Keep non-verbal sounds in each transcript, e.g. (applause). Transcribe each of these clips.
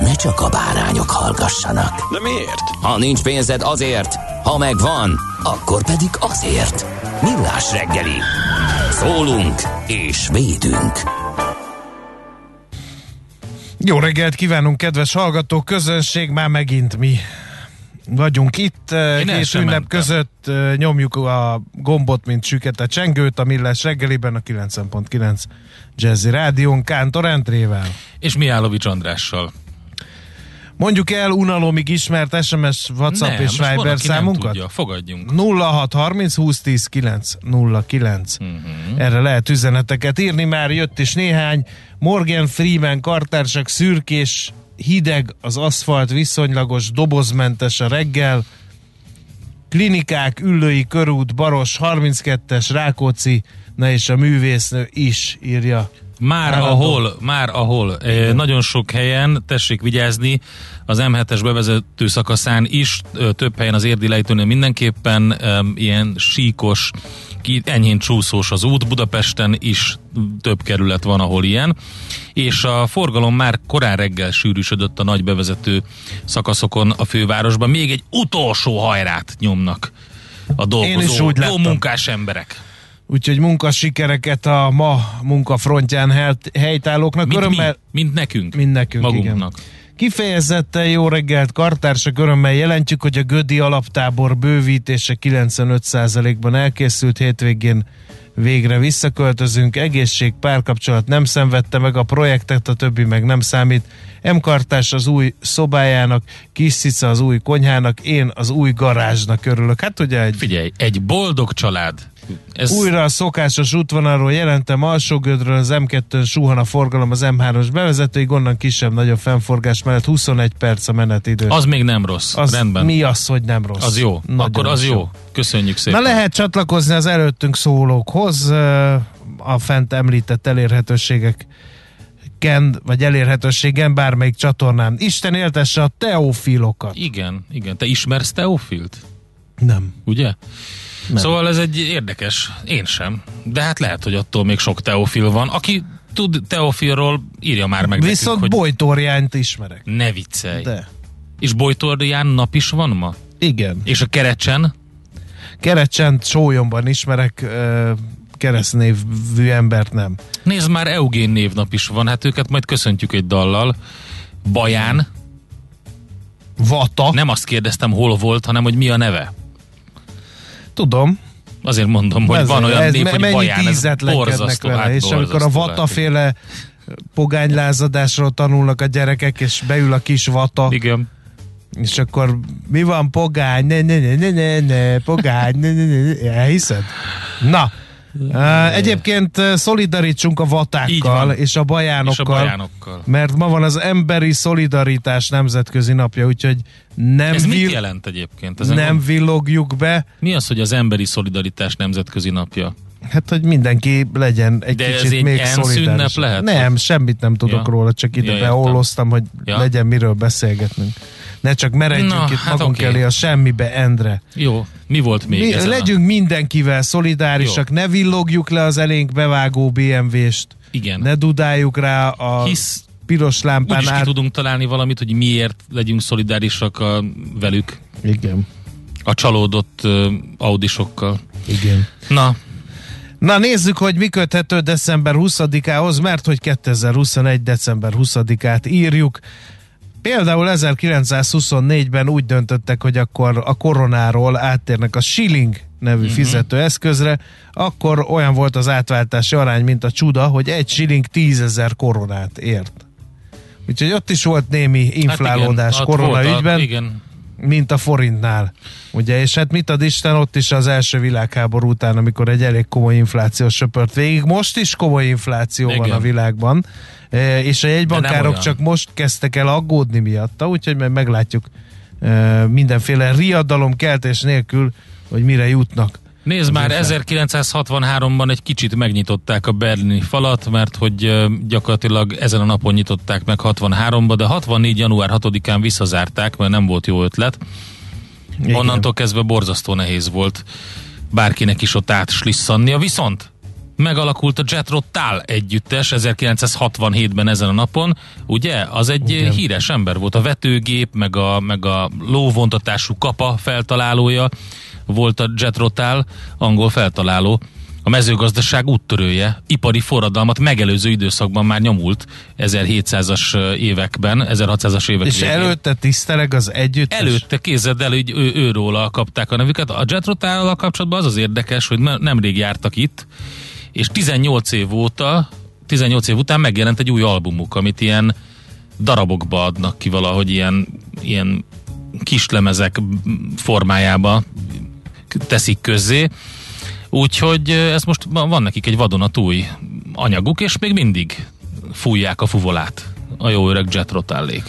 ne csak a bárányok hallgassanak. De miért? Ha nincs pénzed azért, ha megvan, akkor pedig azért. Millás reggeli. Szólunk és védünk. Jó reggelt kívánunk, kedves hallgatók, közönség, már megint mi vagyunk itt. el Két ünnep mentem. között nyomjuk a gombot, mint süket a csengőt, a Millás reggeliben a 90.9 Jazzy Rádión Kántor Entrével. És Mihálovics Andrással. Mondjuk el unalomig ismert SMS, WhatsApp nem, és Viber számunkat? tudja. Fogadjunk. 0630 2010 909. Mhm. Erre lehet üzeneteket írni, már jött is néhány. Morgan Freeman kartársak szürkés, hideg az aszfalt, viszonylagos, dobozmentes a reggel. Klinikák, Üllői körút, Baros, 32-es, Rákóczi, na és a művésznő is írja. Már Állandó. ahol, már ahol, eh, nagyon sok helyen, tessék vigyázni, az M7-es bevezető szakaszán is, ö, több helyen az érdi lejtőnél mindenképpen ilyen síkos, enyhén csúszós az út, Budapesten is több kerület van, ahol ilyen, és a forgalom már korán reggel sűrűsödött a nagy bevezető szakaszokon a fővárosban, még egy utolsó hajrát nyomnak a dolgozó, is úgy jó munkás emberek. Úgyhogy munkasikereket a ma munkafrontján helytállóknak. Mint Örömmel, mi, mint nekünk. Mind nekünk, Magunknak. igen. Kifejezetten jó reggelt, kartársak örömmel jelentjük, hogy a Gödi alaptábor bővítése 95%-ban elkészült hétvégén végre visszaköltözünk, egészség, párkapcsolat nem szenvedte meg a projektet, a többi meg nem számít. M. Kartás az új szobájának, Kis Cica az új konyhának, én az új garázsnak örülök. Hát ugye egy Figyelj, egy boldog család. Ez újra a szokásos útvonalról jelentem, Alsógödről az M2-n suhan a forgalom az M3-os bevezetőig, onnan kisebb-nagyobb fennforgás mellett 21 perc a menetidő. Az még nem rossz. az Rendben. mi az, hogy nem rossz? Az jó. Nagyon Akkor az is jó. Köszönjük szépen. Na lehet csatlakozni az előttünk szólókhoz a fent említett elérhetőségek Ken, vagy elérhetőségen bármelyik csatornán. Isten éltesse a teofilokat. Igen, igen. Te ismersz Teofilt? Nem. Ugye? Nem. Szóval ez egy érdekes. Én sem. De hát lehet, hogy attól még sok Teofil van. Aki tud Teofilról, írja már meg Viszont nekünk, hogy Bojtorjányt ismerek. ne viccelj. De. És Bojtorján nap is van ma? Igen. És a Kerecsen? Kerecsent sólyomban ismerek, ö, keresztnévű embert nem. Nézd már, Eugén névnap is van. Hát őket majd köszöntjük egy dallal. Baján. Vata. Nem azt kérdeztem, hol volt, hanem hogy mi a neve. Tudom. Azért mondom, hogy Ez- van olyan ez me- hogy Baján. Ez borzasztó, vele, hát és amikor a vataféle pogánylázadásról tanulnak a gyerekek, és beül a kis vata. Igen. és akkor mi van pogány, ne, ne, ne, ne, ne, ne, pogány, ne, ne, ne, ne, elhiszed? Na, Uh, egyébként szolidarítsunk a vatákkal és a És a bajánokkal, bajánokkal. mert ma van az Emberi Szolidaritás Nemzetközi Napja, úgyhogy nem, Ez mit vil- jelent egyébként? Ezen nem villogjuk be, Mi az, hogy az emberi szolidaritás nemzetközi napja? Hát, hogy mindenki legyen egy De ez kicsit egy még szolidáris. lehet, Nem, hogy- semmit nem tudok Ja. róla, csak ide Ja, beolloztam, hogy ja. legyen miről beszélgetnünk. Ne csak meredjünk Na, itt hát magunk oké. elé a semmibe, Endre. Jó, mi volt még Mi, ezen legyünk mindenkivel szolidárisak, ne villogjuk le az elénk bevágó BMW-st, A... Igen. ne dudáljuk rá a Hisz piros lámpán ki át. tudunk találni valamit, hogy miért legyünk szolidárisak a, velük, Igen, a csalódott uh, audisokkal. igen. Na, Na nézzük, hogy mi köthető december 20-ához, mert hogy 2021. december 20-át írjuk. Például 1924-ben úgy döntöttek, hogy akkor a koronáról áttérnek a shilling nevű uh-huh. fizetőeszközre, akkor olyan volt az átváltási arány, mint a csuda, hogy egy shilling 10 ezer koronát ért. Úgyhogy ott is volt némi inflálódás hát igen, korona volt, ügyben. Igen mint a forintnál. Ugye, és hát mit ad Isten ott is az első világháború után, amikor egy elég komoly infláció söpört végig. Most is komoly infláció Igen. van a világban, e, és a jegybankárok csak most kezdtek el aggódni miatta, úgyhogy meg meglátjuk e, mindenféle riadalomkeltés nélkül, hogy mire jutnak. Nézd már, 1963-ban egy kicsit megnyitották a berlini falat, mert hogy gyakorlatilag ezen a napon nyitották meg 63-ba, de 64. január 6-án visszazárták, mert nem volt jó ötlet. Igen. Onnantól kezdve borzasztó nehéz volt bárkinek is ott átslisszannia. Viszont megalakult a Jetro Tal együttes 1967-ben ezen a napon, ugye? Az egy Igen. híres ember volt, a vetőgép, meg a, meg a lóvontatású kapa feltalálója, volt a Jet Rotal, angol feltaláló, a mezőgazdaság úttörője, ipari forradalmat megelőző időszakban már nyomult 1700-as években, 1600-as évek És végén. előtte tiszteleg az együtt? Előtte kézed el, hogy ő, őróla kapták a nevüket. A Jet Rotal kapcsolatban az az érdekes, hogy nemrég jártak itt, és 18 év óta, 18 év után megjelent egy új albumuk, amit ilyen darabokba adnak ki valahogy ilyen, ilyen kislemezek formájába teszik közzé, úgyhogy ez most van nekik egy vadonatúj anyaguk, és még mindig fújják a fuvolát a jó öreg Jet Rotallék.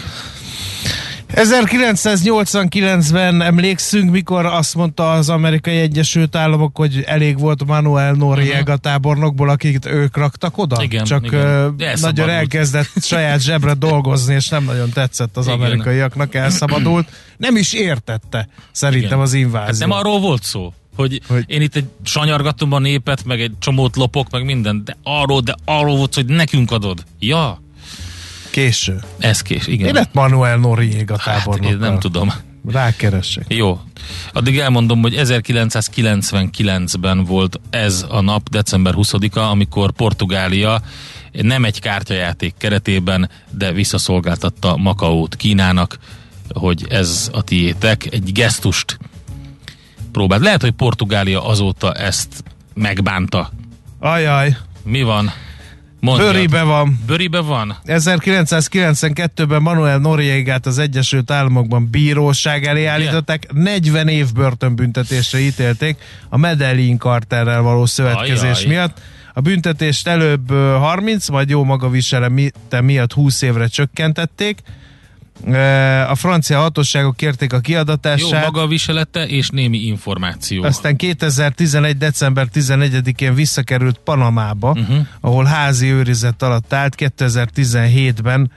1989-ben emlékszünk, mikor azt mondta az Amerikai Egyesült Államok, hogy elég volt Manuel Noriega uh-huh. tábornokból, akiket ők raktak oda. Igen, Csak igen. Nagyon elkezdett saját zsebre dolgozni, és nem nagyon tetszett az igen. amerikaiaknak, elszabadult. Nem is értette szerintem igen. az inváziót. Hát nem arról volt szó, hogy, hogy én itt egy sanyargatom a népet, meg egy csomót lopok, meg minden, de arról, de arról volt, hogy nekünk adod. Ja, Késő. Ez kés, igen. Mi lett Manuel Noriega tábornok? Hát, én nem tudom. Rákeresek. Jó. Addig elmondom, hogy 1999-ben volt ez a nap, december 20-a, amikor Portugália nem egy kártyajáték keretében, de visszaszolgáltatta Makaót Kínának, hogy ez a tiétek, egy gesztust próbált. Lehet, hogy Portugália azóta ezt megbánta. Ajaj. Mi van? Mondjad. Bőribe van. Bőribe van? 1992-ben Manuel Noriegát az Egyesült Államokban bíróság elé állították, 40 év börtönbüntetésre ítélték a Medellin Carterrel való szövetkezés Ajaj. miatt. A büntetést előbb 30, vagy jó maga viselete miatt 20 évre csökkentették, a francia hatóságok kérték a kiadatását. Jó maga a viselete és némi információ. Aztán 2011. december 11-én visszakerült Panamába, uh-huh. ahol házi őrizet alatt állt. 2017-ben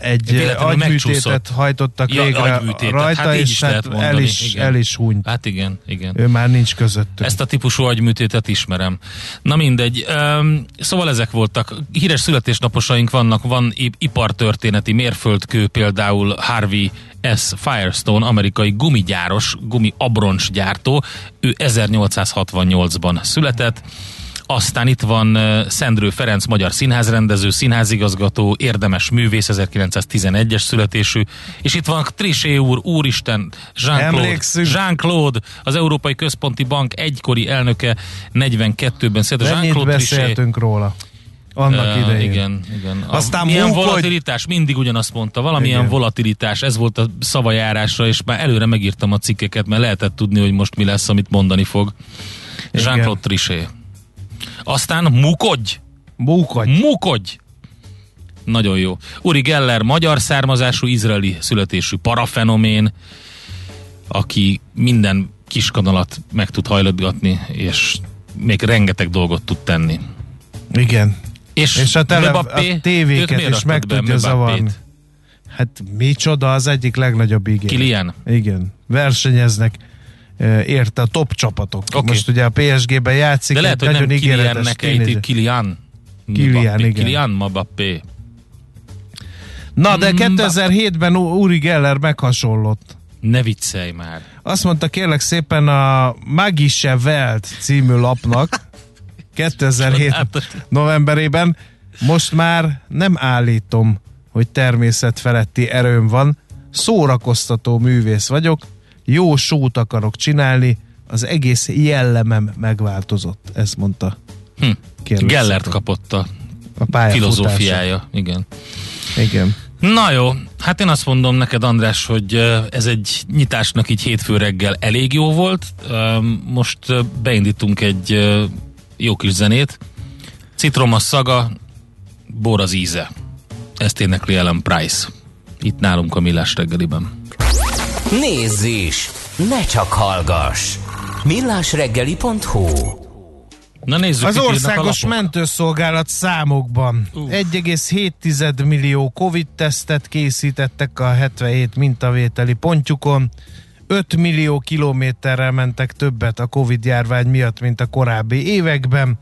egy agyműtétet hajtottak ja, végre rajta, hát és hát el, is, el is hunyt. Hát igen, igen. Ő már nincs között. Ezt a típusú agyműtétet ismerem. Na mindegy. Szóval ezek voltak. Híres születésnaposaink vannak, van ipartörténeti mérföldkő, például Harvey S. Firestone, amerikai gumigyáros, gumi abroncsgyártó. Ő 1868-ban született aztán itt van Szendrő Ferenc, magyar színházrendező, színházigazgató, érdemes művész, 1911-es születésű, és itt van Trisé úr, úristen, Jean-Claude, Jean-Claude, az Európai Központi Bank egykori elnöke 42-ben született. Jean-Claude beszéltünk róla annak uh, idején. Igen, igen. Aztán milyen munkodj... volatilitás, mindig ugyanazt mondta, valamilyen igen. volatilitás, ez volt a szavajárásra, és már előre megírtam a cikkeket, mert lehetett tudni, hogy most mi lesz, amit mondani fog. Jean-Claude Trichet. Aztán mukodj! Mukodj! Mukodj! Nagyon jó. Uri Geller, magyar származású, izraeli születésű parafenomén, aki minden kiskanalat meg tud hajlodgatni, és még rengeteg dolgot tud tenni. Igen. És, és a, tele, a tévéket is meg tudja zavarni. Hát micsoda, az egyik legnagyobb ígéret. Kilian. Igen. Versenyeznek érte a top csapatok. Okay. Most ugye a PSG-ben játszik. De lehet, hogy nem Kiliannek ejti, Kilian. Kilian, igen. Kilian Mbappé. Na, de 2007-ben Uri Geller meghasonlott. Ne viccelj már. Azt mondta kérlek szépen a Magische Welt című lapnak, (laughs) 2007 Csodálatos. novemberében. Most már nem állítom, hogy természet feletti erőm van, szórakoztató művész vagyok, jó sót akarok csinálni, az egész jellemem megváltozott, ezt mondta. Hm. Gellert kapott a A filozófiája. Igen. Igen. Na jó, hát én azt mondom neked, András, hogy ez egy nyitásnak így hétfő reggel elég jó volt. Most beindítunk egy jó kis zenét. Citrom a szaga, bor az íze. Ezt énekli Ellen Price. Itt nálunk a Millás reggeliben. Nézz is! Ne csak hallgass! millásreggeli.hu Na nézzük, Az országos mentőszolgálat számokban 1,7 millió Covid tesztet készítettek a 77 mintavételi pontjukon. 5 millió kilométerrel mentek többet a Covid járvány miatt, mint a korábbi években.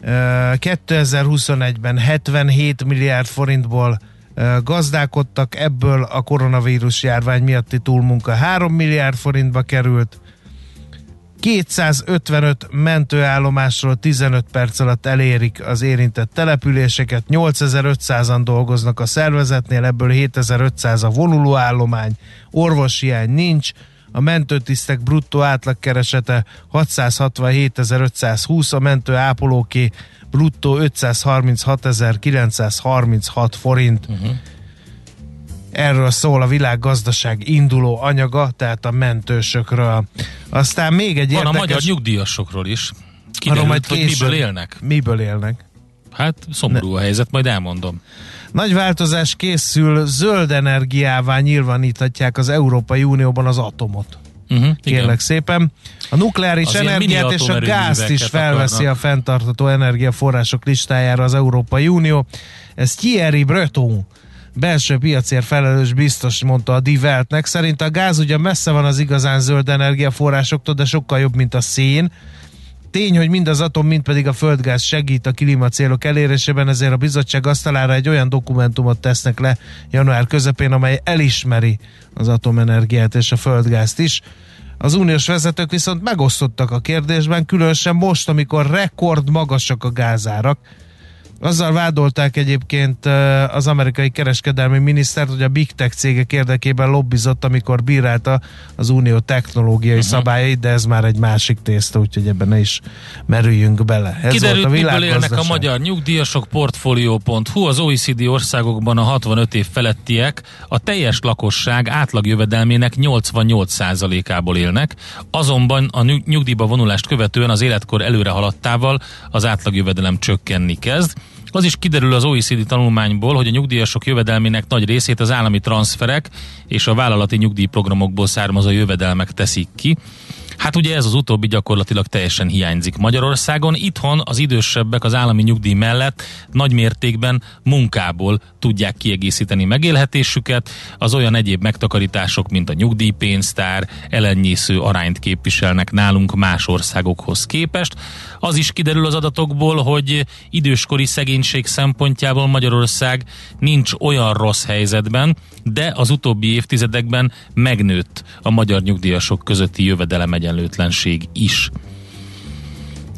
Ö, 2021-ben 77 milliárd forintból gazdálkodtak, ebből a koronavírus járvány miatti túlmunka. 3 milliárd forintba került. 255 mentőállomásról 15 perc alatt elérik az érintett településeket, 8500-an dolgoznak a szervezetnél, ebből 7500 a vonulóállomány, orvoshiány nincs, a mentőtisztek bruttó átlagkeresete 667.520, a mentő ápolóké bruttó 536.936 forint. Uh-huh. Erről szól a világgazdaság induló anyaga, tehát a mentősökről. Aztán még egy Van a érdekes... magyar nyugdíjasokról is. Kiderült, hogy miből élnek. Miből élnek? Hát szomorú a helyzet, majd elmondom. Nagy változás készül, zöld energiává nyilváníthatják az Európai Unióban az atomot. Uh-huh, Kérlek szépen. A nukleáris Az energiát és a gázt is felveszi akarnak. a fenntartató energiaforrások listájára az Európai Unió. Ez Thierry Breton belső piacért felelős biztos mondta a Die Weltnek. Szerint a gáz ugye messze van az igazán zöld energiaforrásoktól, de sokkal jobb, mint a szén. Tény, hogy mind az atom, mind pedig a földgáz segít a klímacélok elérésében, ezért a bizottság asztalára egy olyan dokumentumot tesznek le január közepén, amely elismeri az atomenergiát és a földgázt is. Az uniós vezetők viszont megosztottak a kérdésben, különösen most, amikor rekord magasak a gázárak. Azzal vádolták egyébként az amerikai kereskedelmi minisztert, hogy a big tech cégek érdekében lobbizott, amikor bírálta az unió technológiai uh-huh. szabályait, de ez már egy másik tészta, úgyhogy ebben ne is merüljünk bele. Ez Kiderült, volt a miből élnek a magyar nyugdíjasok portfolio.hu, az OECD országokban a 65 év felettiek a teljes lakosság átlagjövedelmének 88%-ából élnek, azonban a nyug- nyugdíjba vonulást követően az életkor előre haladtával az átlagjövedelem csökkenni kezd. Az is kiderül az OECD tanulmányból, hogy a nyugdíjasok jövedelmének nagy részét az állami transferek és a vállalati nyugdíjprogramokból származó jövedelmek teszik ki. Hát ugye ez az utóbbi gyakorlatilag teljesen hiányzik Magyarországon. Itthon az idősebbek az állami nyugdíj mellett nagy mértékben munkából tudják kiegészíteni megélhetésüket. Az olyan egyéb megtakarítások, mint a nyugdíjpénztár, elenyésző arányt képviselnek nálunk más országokhoz képest. Az is kiderül az adatokból, hogy időskori szegénység szempontjából Magyarország nincs olyan rossz helyzetben, de az utóbbi évtizedekben megnőtt a magyar nyugdíjasok közötti jövedelem egyenlőtlenség is.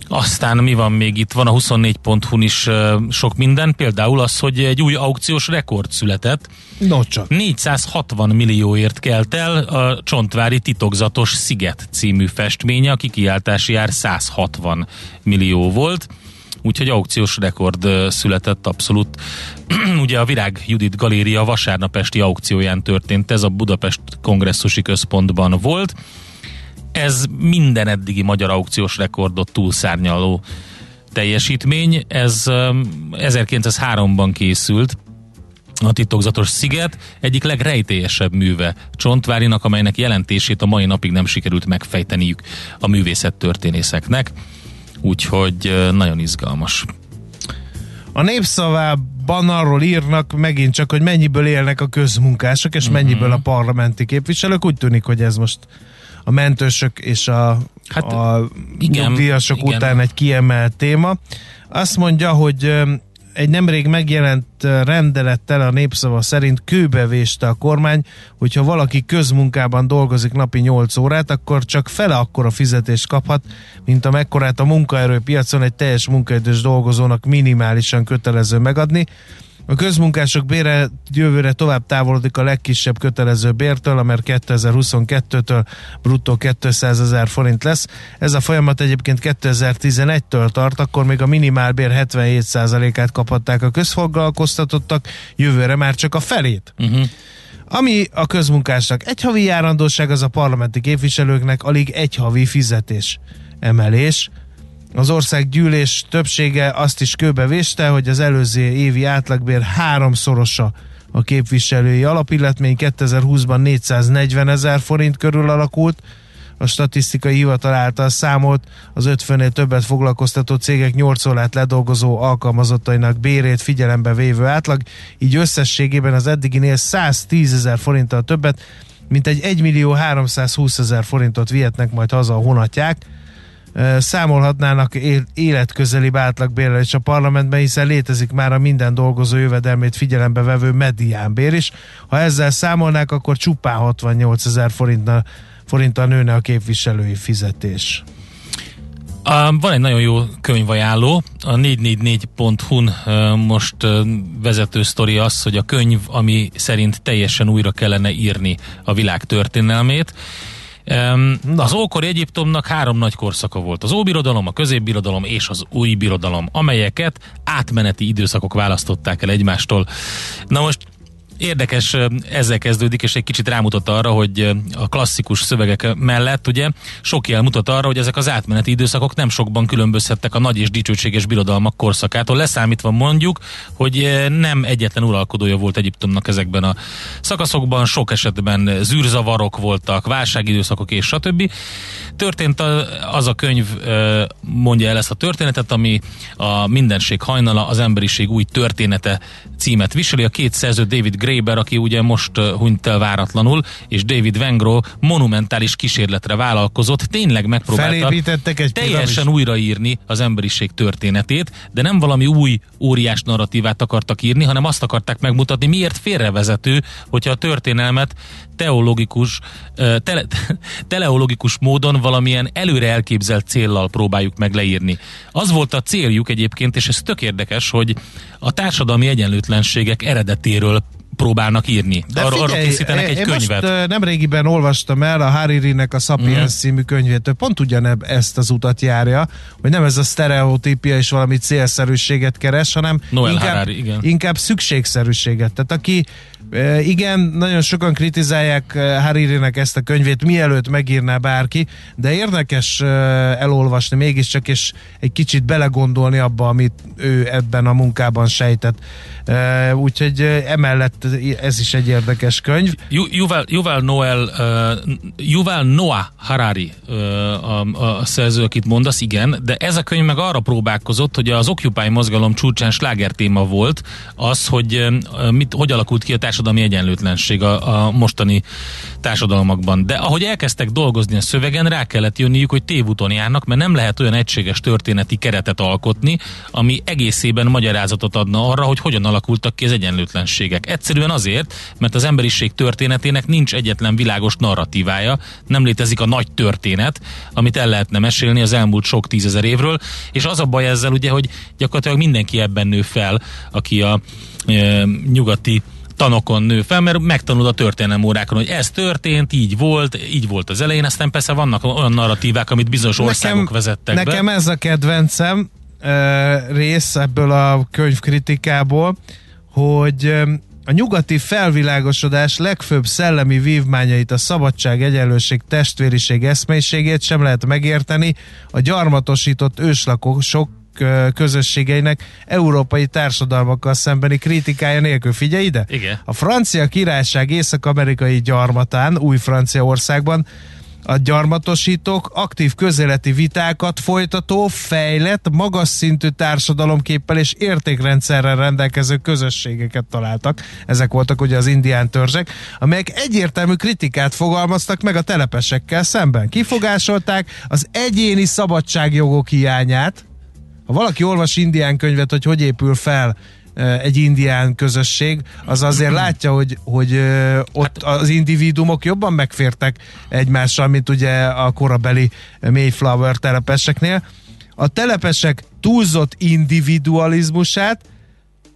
Aztán mi van még itt? Van a 24.hu-n is sok minden, például az, hogy egy új aukciós rekord született. No csak. 460 millióért kelt el a Csontvári titokzatos Sziget című festménye, a kikiáltási ár 160 millió volt úgyhogy aukciós rekord született abszolút. (clears throat) Ugye a Virág Judit Galéria vasárnap esti aukcióján történt, ez a Budapest kongresszusi központban volt. Ez minden eddigi magyar aukciós rekordot túlszárnyaló teljesítmény. Ez ö, 1903-ban készült, a titokzatos sziget egyik legrejtélyesebb műve Csontvárinak, amelynek jelentését a mai napig nem sikerült megfejteniük a művészettörténészeknek. Úgyhogy ö, nagyon izgalmas. A népszavában arról írnak megint csak, hogy mennyiből élnek a közmunkások, és mennyiből a parlamenti képviselők. Úgy tűnik, hogy ez most a mentősök és a, Hát, a igen, nyugdíjasok igen. után egy kiemelt téma. Azt mondja, hogy egy nemrég megjelent rendelettel a népszava szerint kőbevéste a kormány, hogyha valaki közmunkában dolgozik napi 8 órát, akkor csak fele akkora fizetést kaphat, mint a mekkorát a munkaerőpiacon egy teljes munkaidős dolgozónak minimálisan kötelező megadni. A közmunkások bére jövőre tovább távolodik a legkisebb kötelező bértől, amely 2022-től bruttó 200 ezer forint lesz. Ez a folyamat egyébként 2011-től tart, akkor még a minimálbér 77%-át kaphatták a közfoglalkoztatottak, jövőre már csak a felét. Uh-huh. Ami a közmunkásnak egy havi járandóság, az a parlamenti képviselőknek alig egy havi fizetés emelés. Az ország gyűlés többsége azt is kőbevéste, hogy az előző évi átlagbér háromszorosa a képviselői alapilletmény 2020-ban 440 ezer forint körül alakult, a statisztikai hivatal által számolt az 50-nél többet foglalkoztató cégek 8 órát ledolgozó alkalmazottainak bérét figyelembe vévő átlag, így összességében az eddiginél 110 ezer forinttal többet, mint egy 1 millió 320 ezer forintot vihetnek majd haza a honatják, számolhatnának életközeli átlagbérrel is a parlamentben, hiszen létezik már a minden dolgozó jövedelmét figyelembe vevő mediánbér is. Ha ezzel számolnák, akkor csupán 68 ezer forinttal, forinttal nőne a képviselői fizetés. van egy nagyon jó könyvajánló, a 444.hu-n most vezető sztori az, hogy a könyv, ami szerint teljesen újra kellene írni a világ történelmét, az ókori Egyiptomnak három nagy korszaka volt. Az óbirodalom, a középbirodalom és az új birodalom, amelyeket átmeneti időszakok választották el egymástól. Na most Érdekes, ezzel kezdődik, és egy kicsit rámutat arra, hogy a klasszikus szövegek mellett ugye sok jel mutat arra, hogy ezek az átmeneti időszakok nem sokban különbözhettek a nagy és dicsőséges birodalmak korszakától, leszámítva mondjuk, hogy nem egyetlen uralkodója volt Egyiptomnak ezekben a szakaszokban, sok esetben zűrzavarok voltak, válságidőszakok és stb. Történt az a könyv, mondja el ezt a történetet, ami a Mindenség hajnala, az emberiség új története címet viseli. A két szerző David Graeber, aki ugye most hunyt el váratlanul, és David Vengro monumentális kísérletre vállalkozott, tényleg megpróbálta egy teljesen piramis. újraírni az emberiség történetét, de nem valami új óriás narratívát akartak írni, hanem azt akarták megmutatni, miért félrevezető, hogyha a történelmet teológikus, tele, (laughs) teleológikus módon valamilyen előre elképzelt céllal próbáljuk meg leírni. Az volt a céljuk egyébként, és ez tök érdekes, hogy a társadalmi egyenlőtlenségek eredetéről próbálnak írni. De Ar- figyelj, arra készítenek egy én könyvet. Most nem régiben olvastam el a Hariri-nek a Sapiens mm. című könyvét, pont ugyanebb ezt az utat járja, hogy nem ez a sztereotípia és valami célszerűséget keres, hanem Noel inkább, Harari, igen. inkább szükségszerűséget. Tehát aki igen, nagyon sokan kritizálják Haririnek ezt a könyvét, mielőtt megírná bárki, de érdekes elolvasni mégiscsak, és egy kicsit belegondolni abba, amit ő ebben a munkában sejtett. Úgyhogy emellett ez is egy érdekes könyv. Yuval, Yuval Noel, Yuval Noah Harari a, a szerző, akit mondasz, igen, de ez a könyv meg arra próbálkozott, hogy az Occupy mozgalom csúcsán sláger téma volt az, hogy mit, hogy alakult ki a társadalmi egyenlőtlenség a, a mostani társadalmakban. De ahogy elkezdtek dolgozni a szövegen, rá kellett jönniük, hogy tévúton járnak, mert nem lehet olyan egységes történeti keretet alkotni, ami egészében magyarázatot adna arra, hogy hogyan alakultak ki az egyenlőtlenségek. Egyszerűen azért, mert az emberiség történetének nincs egyetlen világos narratívája, nem létezik a nagy történet, amit el lehetne mesélni az elmúlt sok tízezer évről, és az a baj ezzel ugye, hogy gyakorlatilag mindenki ebben nő fel, aki a e, nyugati tanokon nő fel, mert megtanul a történelem órákon, hogy ez történt, így volt, így volt az elején, aztán persze vannak olyan narratívák, amit bizonyos országok nekem, vezettek nekem be. Nekem ez a kedvencem uh, rész ebből a könyvkritikából, hogy a nyugati felvilágosodás legfőbb szellemi vívmányait, a szabadság, egyenlőség, testvériség eszmélyiségét sem lehet megérteni a gyarmatosított őslakosok közösségeinek európai társadalmakkal szembeni kritikája nélkül. Figyelj ide! Igen. A francia királyság észak-amerikai gyarmatán, új Franciaországban a gyarmatosítók aktív közéleti vitákat folytató, fejlett, magas szintű társadalomképpel és értékrendszerrel rendelkező közösségeket találtak. Ezek voltak ugye az indián törzsek, amelyek egyértelmű kritikát fogalmaztak meg a telepesekkel szemben. Kifogásolták az egyéni szabadságjogok hiányát, ha valaki olvas indián könyvet, hogy hogy épül fel egy indián közösség, az azért (clears throat) látja, hogy, hogy ott hát, az individumok jobban megfértek egymással, mint ugye a korabeli Mayflower telepeseknél. A telepesek túlzott individualizmusát,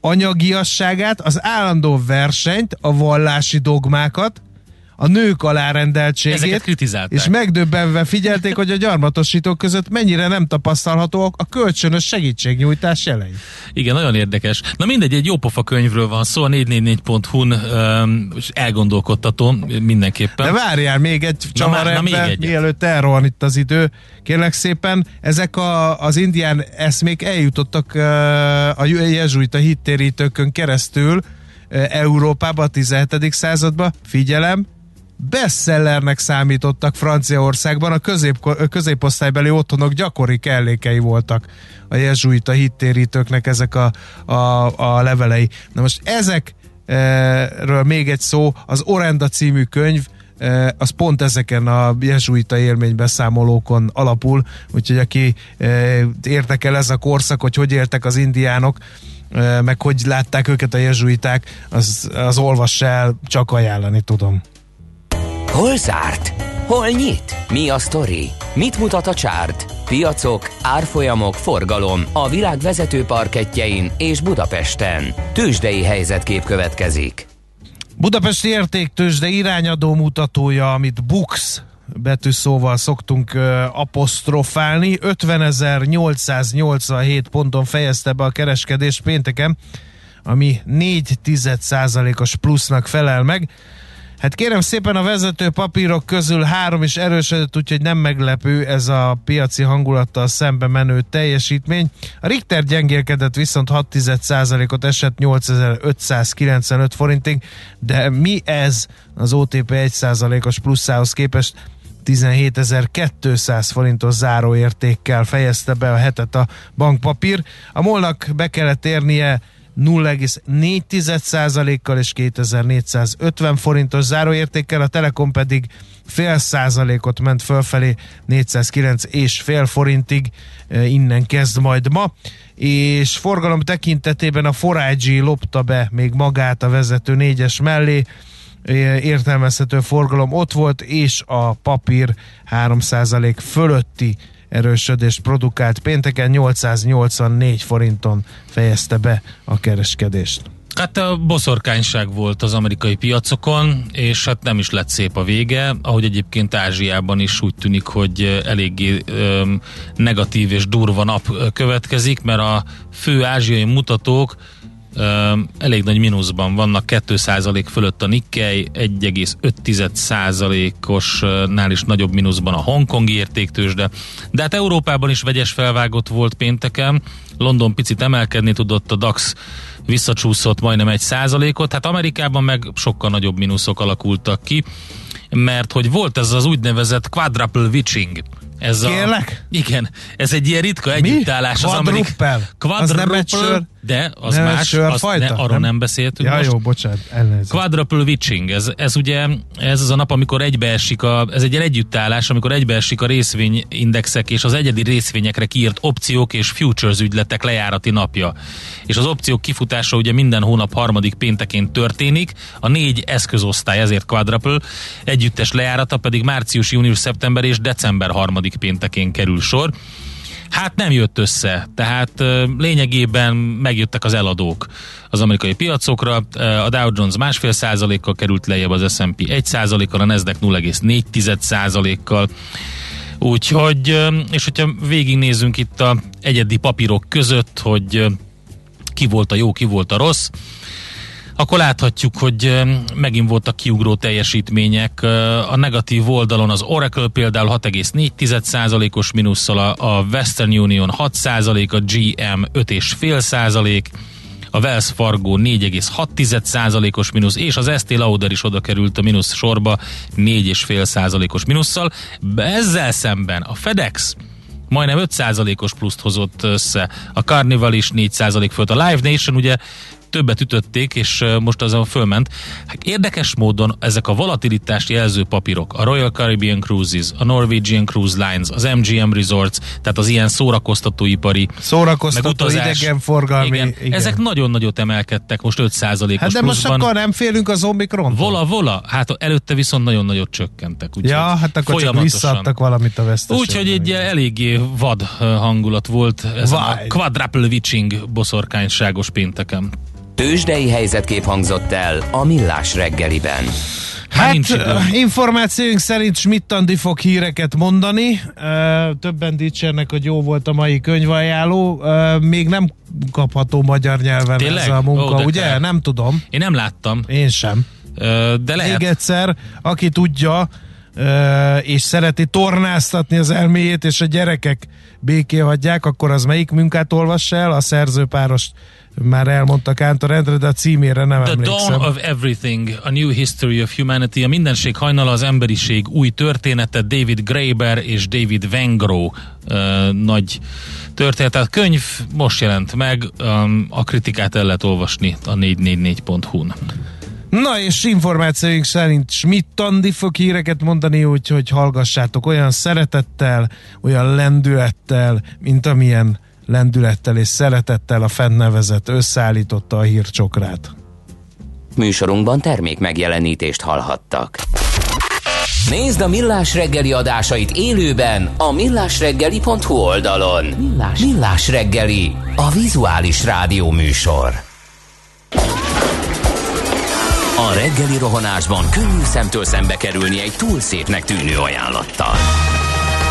anyagiasságát, az állandó versenyt, a vallási dogmákat, a nők alárendeltségét, és megdöbbenve figyelték, hogy a gyarmatosítók között mennyire nem tapasztalhatóak a kölcsönös segítségnyújtás jelei. Igen, nagyon érdekes. Na mindegy, egy jópofa könyvről van szó, a 444.hu-n um, elgondolkodtató mindenképpen. De várjál, még egy csavar na, na, még mielőtt elrohan itt az idő. Kérlek szépen, ezek a, az indián eszmék eljutottak uh, a jezsuita hittérítőkön keresztül Európába a 17. századba. Figyelem, bestsellernek számítottak Franciaországban, a közép, középosztálybeli otthonok gyakori kellékei voltak a jezsuita hittérítőknek ezek a, a, a levelei. Na most ezekről még egy szó, az Orenda című könyv, e, az pont ezeken a jezsuita élménybeszámolókon alapul, úgyhogy aki e, érdekel ez a korszak, hogy hogy éltek az indiánok, e, meg hogy látták őket a jezsuiták, az, az olvass el, csak ajánlani tudom. Hol zárt? Hol nyit? Mi a sztori? Mit mutat a csárt? Piacok, árfolyamok, forgalom a világ vezető parketjein és Budapesten. Tősdei helyzetkép következik. Budapesti értéktősde irányadó mutatója, amit Bux betűszóval szoktunk uh, apostrofálni. 50.887 ponton fejezte be a kereskedés pénteken, ami 4 os plusznak felel meg. Hát kérem szépen a vezető papírok közül három is erősödött, úgyhogy nem meglepő ez a piaci hangulattal szembe menő teljesítmény. A Richter gyengélkedett viszont 6% ot esett 8595 forintig, de mi ez az OTP 1%-os plusszához képest 17.200 forintos záróértékkel fejezte be a hetet a bankpapír. A molnak be kellett érnie 0,4%-kal és 2450 forintos záróértékkel, a Telekom pedig fél százalékot ment fölfelé 409 és fél forintig e, innen kezd majd ma. És forgalom tekintetében a Forágyi lopta be még magát a vezető négyes mellé. E, értelmezhető forgalom ott volt, és a papír 3% fölötti erősödést produkált. Pénteken 884 forinton fejezte be a kereskedést. Hát a boszorkányság volt az amerikai piacokon, és hát nem is lett szép a vége, ahogy egyébként Ázsiában is úgy tűnik, hogy eléggé ö, negatív és durva nap következik, mert a fő ázsiai mutatók elég nagy mínuszban vannak, 2% fölött a Nikkei, 1,5%-osnál is nagyobb mínuszban a hongkongi értéktősde, de hát Európában is vegyes felvágott volt pénteken, London picit emelkedni tudott, a DAX visszacsúszott majdnem egy százalékot, hát Amerikában meg sokkal nagyobb mínuszok alakultak ki, mert hogy volt ez az úgynevezett quadruple witching, ez Kérlek? A, igen, ez egy ilyen ritka együttállás. Az Quadruppel? Quadruple, az nem de az nem más, az ne, arról nem, nem beszéltünk ja, most. jó, bocsánat, elnézést. Quadruple witching, ez, ez ugye, ez az a nap, amikor egybeesik a, ez egy ilyen együttállás, amikor egybeesik a részvényindexek és az egyedi részvényekre kiírt opciók és futures ügyletek lejárati napja. És az opciók kifutása ugye minden hónap harmadik péntekén történik, a négy eszközosztály, ezért quadruple, együttes lejárata pedig március, június, szeptember és december harmadik péntekén kerül sor. Hát nem jött össze, tehát lényegében megjöttek az eladók az amerikai piacokra. A Dow Jones másfél százalékkal került lejjebb, az S&P 1 százalékkal, a Nasdaq 0,4 százalékkal. Úgyhogy, és hogyha végignézünk itt a egyedi papírok között, hogy ki volt a jó, ki volt a rossz, akkor láthatjuk, hogy megint voltak kiugró teljesítmények. A negatív oldalon az Oracle például 6,4%-os minusszal, a Western Union 6%, a GM 5,5%, a Wells Fargo 4,6%-os mínusz, és az Estée Lauder is oda került a mínusz sorba 4,5%-os mínusszal. Ezzel szemben a FedEx majdnem 5%-os pluszt hozott össze, a Carnival is 4% fölött, a Live Nation ugye többet ütötték, és most azon fölment. Hát érdekes módon ezek a volatilitást jelző papírok, a Royal Caribbean Cruises, a Norwegian Cruise Lines, az MGM Resorts, tehát az ilyen szórakoztatóipari Szórakoztató, meg utazás. idegenforgalmi. Igen. igen. Ezek nagyon nagyot emelkedtek, most 5%-os hát de most pluszban. akkor nem félünk az Omikron. Vola, vola, hát előtte viszont nagyon nagyot csökkentek. Úgyhogy Ja, hát akkor csak visszaadtak valamit a veszteségben. Úgyhogy egy eléggé vad hangulat volt ez a quadruple witching boszorkányságos pénteken. Tőzsdei helyzetkép hangzott el a Millás reggeliben. Hát uh, információink szerint Schmidt-Andi fog híreket mondani. Többen dicsérnek, hogy jó volt a mai könyvajánló. Még nem kapható magyar nyelven Tényleg? ez a munka, Ó, ugye? kár. Nem tudom. Én nem láttam, Én sem. ö, de lehet. Még egyszer, aki tudja, és szereti tornáztatni az elméjét, és a gyerekek béké hagyják, akkor az melyik munkát olvassa el? A szerzőpárost már elmondta Kántor Endre, de a címére nem The emlékszem. Dawn of Everything, A New History of Humanity, a mindenség hajnala az emberiség új története, David Graeber és David Vengro uh, nagy történet. Tehát könyv most jelent meg, um, a kritikát el lehet olvasni a 444.hu-n. Na és információink szerint Schmidt Andi fog híreket mondani, úgyhogy hallgassátok olyan szeretettel, olyan lendülettel, mint amilyen lendülettel és szeretettel a fent nevezett összeállította a hírcsokrát. Műsorunkban termék megjelenítést hallhattak. Nézd a Millás reggeli adásait élőben a millásreggeli.hu oldalon. Millás, Millás reggeli, a vizuális rádió műsor. A reggeli rohanásban könnyű szemtől szembe kerülni egy túl szépnek tűnő ajánlattal.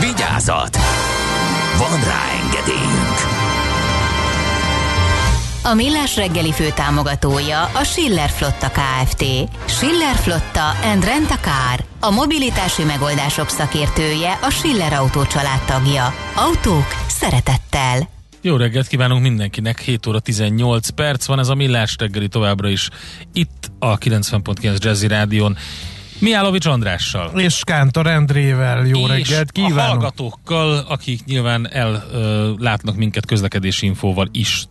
Vigyázat! Van rá engedélyünk! A Millás reggeli fő támogatója a Schiller Flotta KFT. Schiller Flotta and Rent a Car. A mobilitási megoldások szakértője a Schiller Autó tagja. Autók szeretettel. Jó reggelt kívánunk mindenkinek, 7 óra 18 perc van, ez a Millás reggeli továbbra is itt a 90.9 Jazzy Rádion. Miálovics Andrással. És Kántor Endrével jó és reggelt a kívánok! hallgatókkal, akik nyilván ellátnak minket közlekedési infóval is.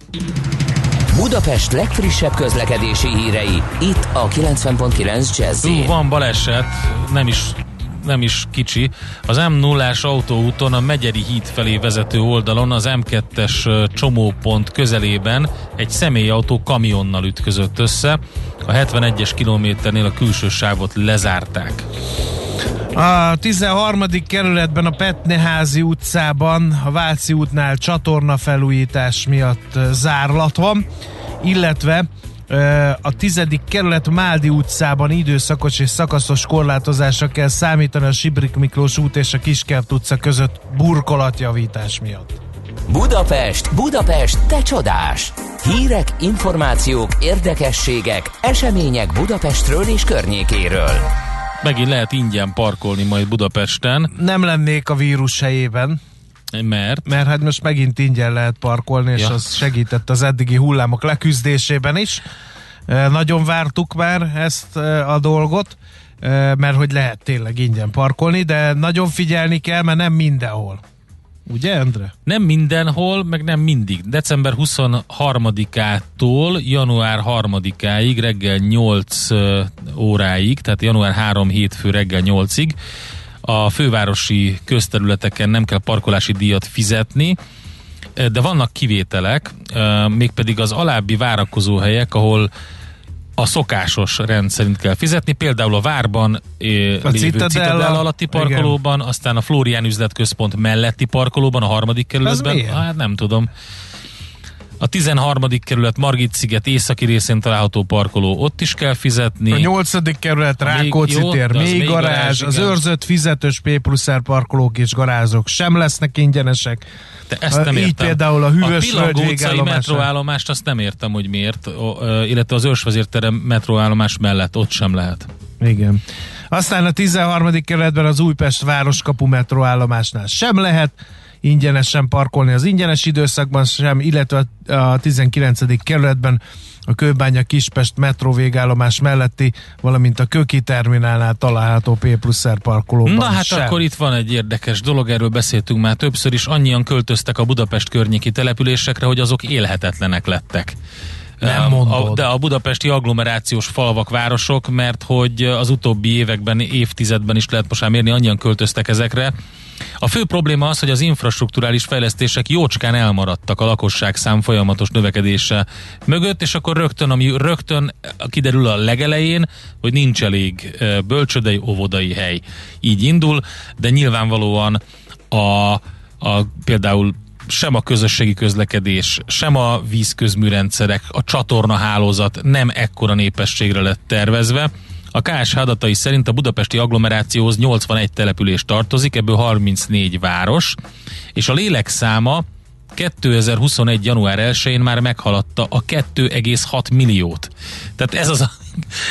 Budapest legfrissebb közlekedési hírei, itt a 90.9 jazz Ú, van baleset, nem is nem is kicsi. Az M0-ás autóúton a Megyeri híd felé vezető oldalon az M2-es ö, csomópont közelében egy személyautó kamionnal ütközött össze. A 71-es kilométernél a külső sávot lezárták. A 13. kerületben a Petneházi utcában a Váci útnál csatorna felújítás miatt zárlat van, illetve a 10. kerület Máldi utcában időszakos és szakaszos korlátozásra kell számítani a Sibrik Miklós út és a Kiskert utca között burkolatjavítás miatt. Budapest, Budapest, te csodás! Hírek, információk, érdekességek, események Budapestről és környékéről. Megint lehet ingyen parkolni majd Budapesten, Nem lennék a vírus helyében, mert mert hát most megint ingyen lehet parkolni, és Ja. az segített az eddigi hullámok leküzdésében is. Nagyon vártuk már ezt a dolgot, mert hogy lehet tényleg ingyen parkolni, de nagyon figyelni kell, mert nem mindenhol. Ugye, Endre? Nem mindenhol, meg nem mindig. December 23-ától január 3-áig reggel 8 ö, óráig, tehát január 3 hétfő reggel 8-ig a fővárosi közterületeken nem kell parkolási díjat fizetni, de vannak kivételek, mégpedig az alábbi várakozóhelyek, ahol a szokásos rend szerint kell fizetni, például a Várban eh, lévő Citadella, alatti parkolóban, aztán a Flórián üzletközpont melletti parkolóban, a harmadik kerületben. Hát nem tudom. A 13. kerület Margit sziget északi részén található parkoló, ott is kell fizetni. A 8. kerület A még- Rákóczi jó, tér, az még garázs, garázs, az őrzött fizetős P plusz R parkolók és garázsok sem lesznek ingyenesek. De ezt nem Így értem. például a Hűvös Pillangó Völgy metróállomást azt nem értem, hogy miért, illetve az ősvezérterem metróállomás mellett ott sem lehet. Igen. Aztán a 13. kerületben az Újpest városkapu metróállomásnál sem lehet ingyenesen parkolni az ingyenes időszakban sem, illetve a 19. kerületben a Kőbánya Kispest metró végállomás melletti, valamint a Köki terminálnál található P plusz R parkolóban Na hát sem. akkor itt van egy érdekes dolog, erről beszéltünk már többször is, annyian költöztek a Budapest környéki településekre, hogy azok élhetetlenek lettek. Nem mondod. A, de a budapesti agglomerációs falvak, városok, mert hogy az utóbbi években, évtizedben is lehet most már mérni, annyian költöztek ezekre. A fő probléma az, hogy az infrastruktúrális fejlesztések jócskán elmaradtak a lakosság szám folyamatos növekedése mögött, és akkor rögtön, ami rögtön kiderül a legelején, hogy nincs elég bölcsödei, óvodai hely. Így indul, de nyilvánvalóan a, a például sem a közösségi közlekedés, sem a vízközműrendszerek, a csatornahálózat nem ekkora népességre lett tervezve. A KSH adatai szerint a budapesti agglomerációhoz 81 település tartozik, ebből 34 város, és a lélekszáma 2021. január 1-én már meghaladta a 2,6 milliót. Tehát ez az a,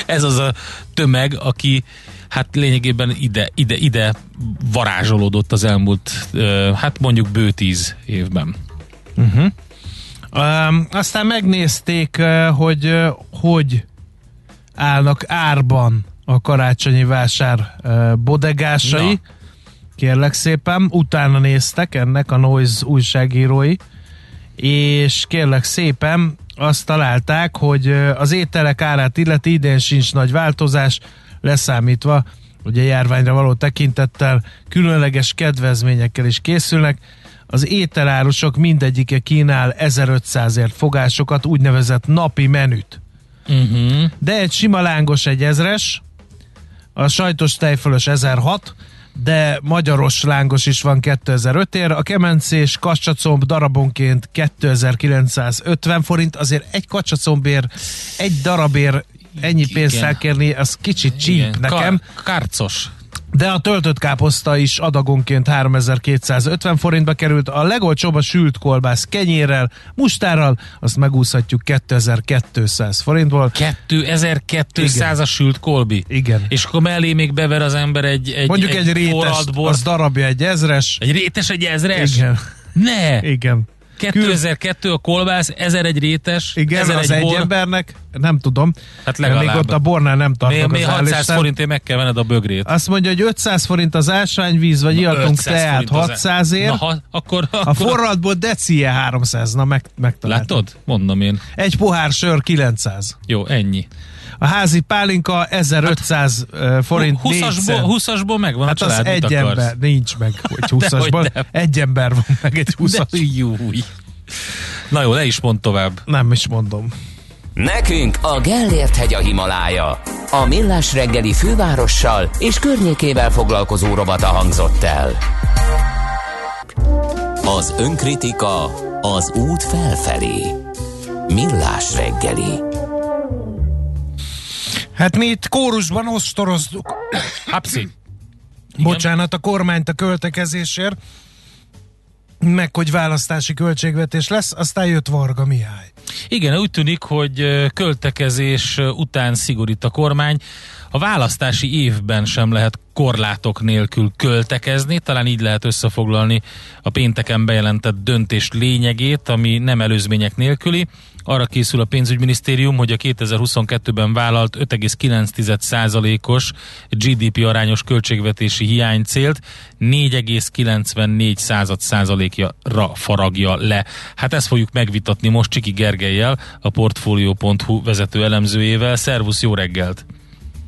ez az a tömeg, aki hát lényegében ide, ide, ide varázsolódott az elmúlt, hát mondjuk bő tíz évben. Um, aztán megnézték, hogy hogy állnak árban a karácsonyi vásár bodegásai. Na. Kérlek szépen, utána néztek ennek a Noise újságírói, és kérlek szépen azt találták, hogy az ételek árát illeti idén sincs nagy változás, leszámítva, a járványra való tekintettel különleges kedvezményekkel is készülnek. Az ételárusok mindegyike kínál 1500ért fogásokat, úgynevezett napi menüt. Uh-huh. De egy sima lángos egy ezres, a sajtos tejfölös 1006, de magyaros lángos is van 2005 ér, a kemencés kacsacomb darabonként 2950 forint, azért egy kacsacombért, egy darabért ennyi pénzt Igen. elkérni, az kicsit csíp nekem. Kar- karcos. De a töltött káposzta is adagonként 3250 forintba került, a legolcsóbb a sült kolbász kenyérrel, mustárral, azt megúszhatjuk 2200 forintból. 2200 a sült kolbi. Igen. És akkor mellé még bever az ember egy, egy, Mondjuk egy, egy rétes, az darabja egy ezres. Egy rétes, egy ezres? Igen. Ne! Igen. 2002 a kolbász, 1000 egy rétes, Igen, 1000 az egy bor. embernek, nem tudom. Hát Még legalább. ott a bornál nem Még, tartok még az 600 állistán. forintért meg kell venned a bögrét. Azt mondja, hogy 500 forint az ásványvíz, vagy ihatunk 500 teát forint az- 600 ér. Na, ha, akkor, A akkor forradból decie 300, na meg, megtaláltam. Látod? Mondom én. Egy pohár sör 900. Jó, ennyi. A házi pálinka 1500 hát, forint 20-asból, négyszer. 20-asból megvan Hát a az család, mit egy akarsz? ember, nincs meg, hogy (laughs) Dehogy 20-asból. nem. Egy ember van meg egy 20 De (laughs) júj. Na jó, le is mond tovább. Nem is mondom. Nekünk a Gellért hegy a Himalája. A Millás reggeli fővárossal és környékével foglalkozó rovata hangzott el. Az önkritika az út felfelé. Millás reggeli. Hát mi itt kórusban ostoroztuk, Hapszi. bocsánat, a kormányt a költekezésért, meg hogy választási költségvetés lesz, aztán jött Varga Mihály. Igen, úgy tűnik, hogy költekezés után szigorít a kormány. A választási évben sem lehet korlátok nélkül költekezni, talán így lehet összefoglalni a pénteken bejelentett döntés lényegét, ami nem előzmények nélküli. Arra készül a pénzügyminisztérium, hogy a 2022-ben vállalt 5,9%-os GDP arányos költségvetési hiánycélt 4,94 század százalékra faragja le. Hát ezt fogjuk megvitatni most Csiki Gergelyel, a Portfolio.hu vezető elemzőjével. Szervusz, jó reggelt!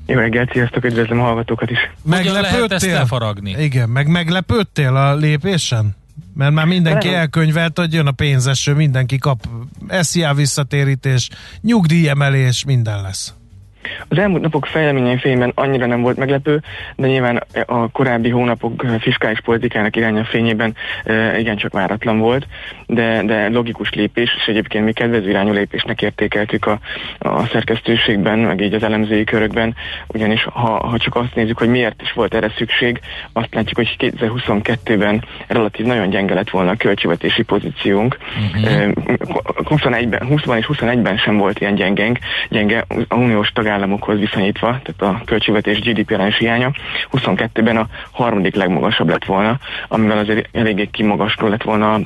Jó reggelt, sziasztok, üdvözlöm a hallgatókat is. Hogyan lehet ezt lefaragni? Igen, meg meglepődtél a lépésen? Mert már mindenki Nem. elkönyvelt, hogy jön a pénzeső, mindenki kap SZIA visszatérítés, nyugdíjemelés, minden lesz. Az elmúlt napok fejleményei fényben annyira nem volt meglepő, de nyilván a korábbi hónapok fiskális politikának iránya fényében e, igencsak váratlan volt, de, de logikus lépés, és egyébként mi kedvező irányú lépésnek értékeltük a, a szerkesztőségben, meg így az elemzői körökben, ugyanis ha, ha csak azt nézzük, hogy miért is volt erre szükség, azt látjuk, hogy 2022-ben relatív nagyon gyenge lett volna a költségvetési pozíciónk. Uh-huh. 21-ben, 20 és 21-ben sem volt ilyen gyengeng, gyenge a uniós tagállamokhoz viszonyítva, tehát a költségvetés GDP arányos hiánya 22-ben a harmadik legmagasabb lett volna, amivel azért eléggé kimagasló lett volna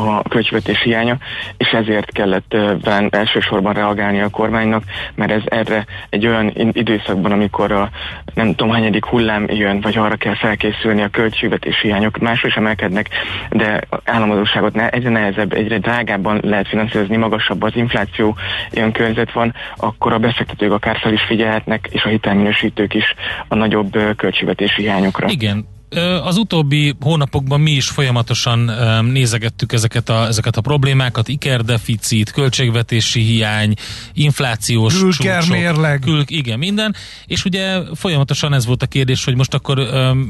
a költségvetés hiánya, és ezért kellett talán elsősorban reagálni a kormánynak, mert ez erre egy olyan időszakban, amikor a nem tudom, hányadik hullám jön, vagy arra kell felkészülni a költségvetés hiányok, másról is emelkednek, de államadóságot ne, egyre nehezebb, egyre drágábban lehet finanszírozni, magasabb az infláció, ilyen környezet van, akkor a befektetők akár fel is figyelhetnek, és a hitelminősítők is a nagyobb költségvetési hiányokra. Igen, az utóbbi hónapokban mi is folyamatosan nézegettük ezeket a, ezeket a problémákat, ikerdeficit, költségvetési hiány, inflációs Külkermérleg. Kül, igen, minden, és ugye folyamatosan ez volt a kérdés, hogy most akkor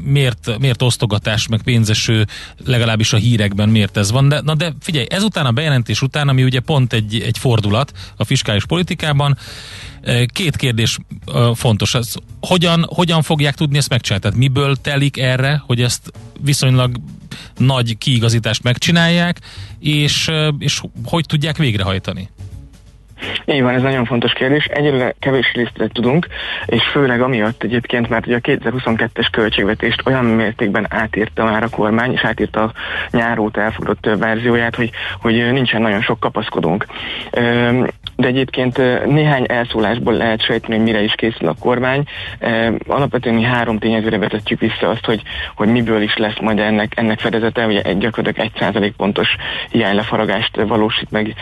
miért, miért osztogatás, meg pénzeső, legalábbis a hírekben miért ez van, de, na de figyelj, ezután a bejelentés után, ami ugye pont egy, egy fordulat a fiskális politikában, Két kérdés fontos. Az, hogyan, hogyan fogják tudni ezt megcsinálni? Tehát miből telik erre, hogy ezt viszonylag nagy kiigazítást megcsinálják, és, és hogy tudják végrehajtani? Így van, ez nagyon fontos kérdés. Egyelőre kevés részletet tudunk, és főleg amiatt egyébként, mert ugye a 2022-es költségvetést olyan mértékben átírta már a kormány, és átírta a nyáróta elfogadott verzióját, hogy, hogy nincsen nagyon sok kapaszkodónk. De egyébként néhány elszólásból lehet sejteni, hogy mire is készül a kormány. Alapvetően mi három tényezőre vezetjük vissza azt, hogy, hogy miből is lesz majd ennek, ennek fedezete. Ugye egy gyakorlatilag százalék pontos hiánylefaragást valósít meg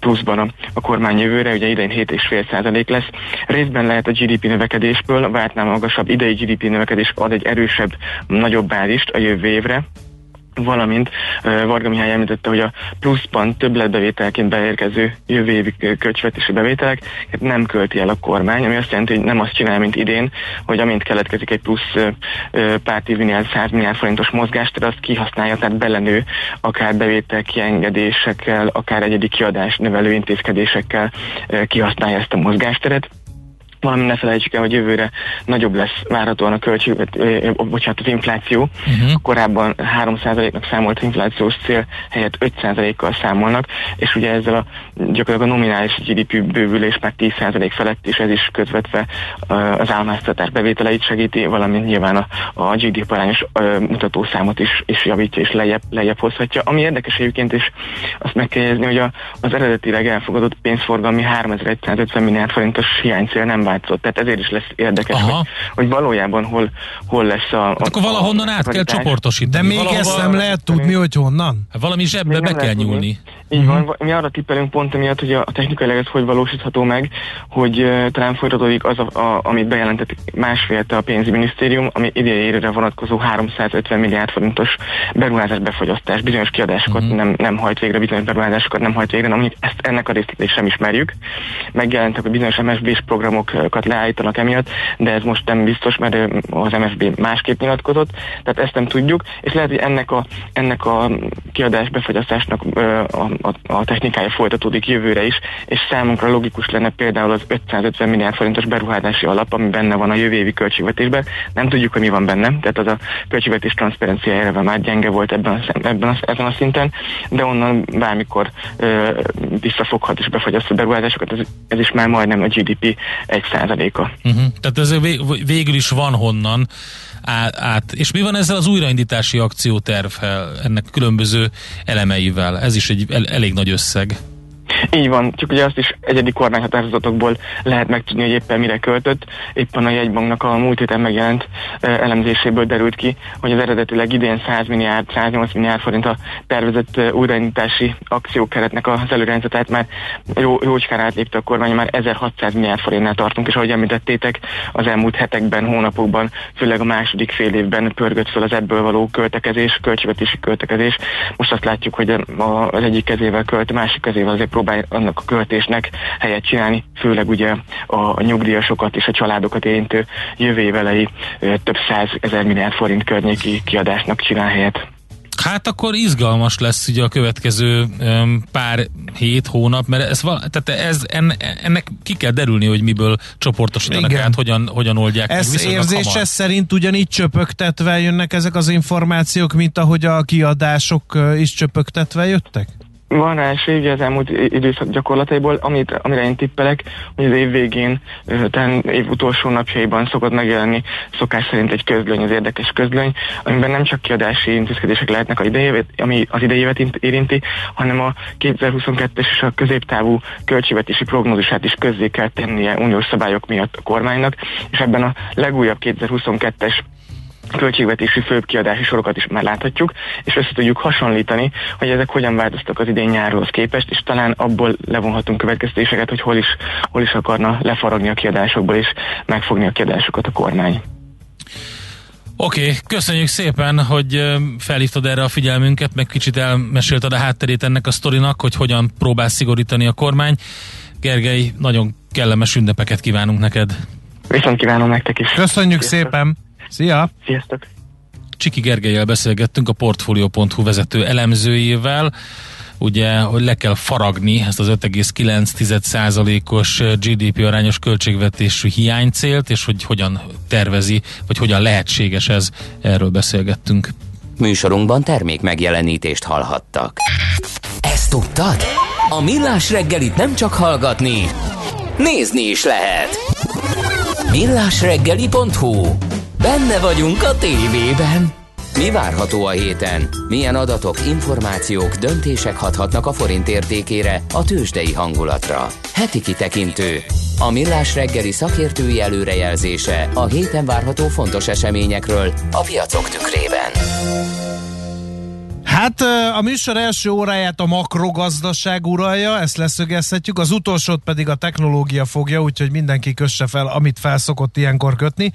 pluszban a, a kormány jövőre, ugye idején 7,5 százalék lesz. Részben lehet a GDP növekedésből, vártnál magasabb idei GDP növekedés ad egy erősebb, nagyobb bázist a jövő évre, valamint Varga Mihály említette, hogy a pluszban többletbevételként beérkező jövő évi költségvetési bevételek nem költi el a kormány, ami azt jelenti, hogy nem azt csinál, mint idén, hogy amint keletkezik egy plusz uh, pár tízmilliárd, 100 milliárd forintos mozgást, azt kihasználja, tehát belenő akár bevétel kiengedésekkel, akár egyedi kiadás növelő intézkedésekkel kihasználja ezt a mozgásteret valami ne felejtsük el, hogy jövőre nagyobb lesz várhatóan a költségvet, bocsánat, az infláció. Uh-huh. Korábban 3%-nak számolt inflációs cél helyett 5%-kal számolnak, és ugye ezzel a gyakorlatilag a nominális GDP bővülés már 10% felett, és ez is közvetve az államháztatás bevételeit segíti, valamint nyilván a, a GDP arányos mutatószámot is, is javítja és lejjebb, lejjebb hozhatja. Ami érdekes egyébként, és azt meg kell jegyezni, hogy a, az eredetileg elfogadott pénzforgalmi 3150 milliárd forintos hiánycél nem változott. Tehát ezért is lesz érdekes, hogy, hogy valójában hol, hol lesz a... Hát a akkor valahonnan át kell csoportosítani. De még ezt nem lehet tudni, hogy honnan? Hát valami zsebbe be kell nyúlni. Így uh-huh. van, mi arra tippelünk pont emiatt, hogy a technikailag ez hogy valósítható meg, hogy uh, talán folytatódik az, a, a, amit bejelentett másfél a pénzügyminisztérium, ami idejére vonatkozó 350 milliárd forintos beruházás befogyasztás, bizonyos kiadásokat uh-huh. nem, nem hajt végre, bizonyos beruházásokat nem hajt végre, amit ezt ennek a részletét sem ismerjük. Megjelentek, hogy bizonyos MSB-s programokat leállítanak emiatt, de ez most nem biztos, mert az MSB másképp nyilatkozott, tehát ezt nem tudjuk, és lehet, hogy ennek a, ennek a kiadás befogyasztásnak a, a, a technikája folytatódik jövőre is, és számunkra logikus lenne például az 550 milliárd forintos beruházási alap, ami benne van a jövő évi költségvetésben. Nem tudjuk, hogy mi van benne, tehát az a költségvetés transzparencia elve már gyenge volt ebben a, ebben a, ezen a szinten, de onnan bármikor ö, visszafoghat és befogyaszt a beruházásokat, ez, ez is már majdnem a GDP 1%-a. Uh-huh. Tehát ez végül is van honnan át. És mi van ezzel az újraindítási akciótervvel, ennek különböző elemeivel? Ez is egy el, elég nagy összeg. Így van, csak ugye azt is egyedi kormányhatározatokból lehet megtudni, hogy éppen mire költött. Éppen a jegybanknak a múlt héten megjelent elemzéséből derült ki, hogy az eredetileg idén 100 milliárd, 108 milliárd forint a tervezett újraindítási akciókeretnek az előrendszert, már jó, jócskán átlépte a kormány, már 1600 milliárd forintnál tartunk, és ahogy említettétek, az elmúlt hetekben, hónapokban, főleg a második fél évben pörgött fel az ebből való költekezés, költségvetési költekezés. Most azt látjuk, hogy az egyik kezével költ, a másik kezével azért próbálja annak a költésnek helyet csinálni, főleg ugye a, nyugdíjasokat és a családokat érintő jövő évelei több száz ezer milliárd forint környéki kiadásnak csinál helyet. Hát akkor izgalmas lesz ugye a következő um, pár hét, hónap, mert ez, tehát ez, en, ennek ki kell derülni, hogy miből csoportosítanak Igen. át, hogyan, hogyan oldják ez meg. érzése szerint ugyanígy csöpögtetve jönnek ezek az információk, mint ahogy a kiadások is csöpögtetve jöttek? Van rá esély az elmúlt időszak gyakorlataiból, amit, amire én tippelek, hogy az év végén, talán év utolsó napjaiban szokott megjelenni szokás szerint egy közlöny, az érdekes közlöny, amiben nem csak kiadási intézkedések lehetnek a idejévet, ami az idejévet érinti, hanem a 2022-es és a középtávú költségvetési prognózisát is közzé kell tennie uniós szabályok miatt a kormánynak, és ebben a legújabb 2022-es költségvetési főbb kiadási sorokat is már láthatjuk, és össze tudjuk hasonlítani, hogy ezek hogyan változtak az idén nyárhoz képest, és talán abból levonhatunk következtéseket, hogy hol is, hol is akarna lefaragni a kiadásokból, és megfogni a kiadásokat a kormány. Oké, okay, köszönjük szépen, hogy felhívtad erre a figyelmünket, meg kicsit elmesélted a hátterét ennek a sztorinak, hogy hogyan próbál szigorítani a kormány. Gergely, nagyon kellemes ünnepeket kívánunk neked. Viszont kívánom nektek is. Köszönjük Sziasztok. szépen! Szia! Sziasztok! Csiki Gergelyel beszélgettünk a Portfolio.hu vezető elemzőjével, ugye, hogy le kell faragni ezt az 5,9%-os GDP arányos költségvetésű hiánycélt, és hogy hogyan tervezi, vagy hogyan lehetséges ez, erről beszélgettünk. Műsorunkban termék megjelenítést hallhattak. Ezt tudtad? A Millás reggelit nem csak hallgatni, nézni is lehet. Millásreggeli.hu Benne vagyunk a tévében. Mi várható a héten? Milyen adatok, információk, döntések hathatnak a forint értékére, a tőzsdei hangulatra? Heti kitekintő. A millás reggeli szakértői előrejelzése a héten várható fontos eseményekről a piacok tükrében. Hát a műsor első óráját a makrogazdaság uralja, ezt leszögezhetjük, az utolsót pedig a technológia fogja, úgyhogy mindenki kösse fel, amit felszokott ilyenkor kötni.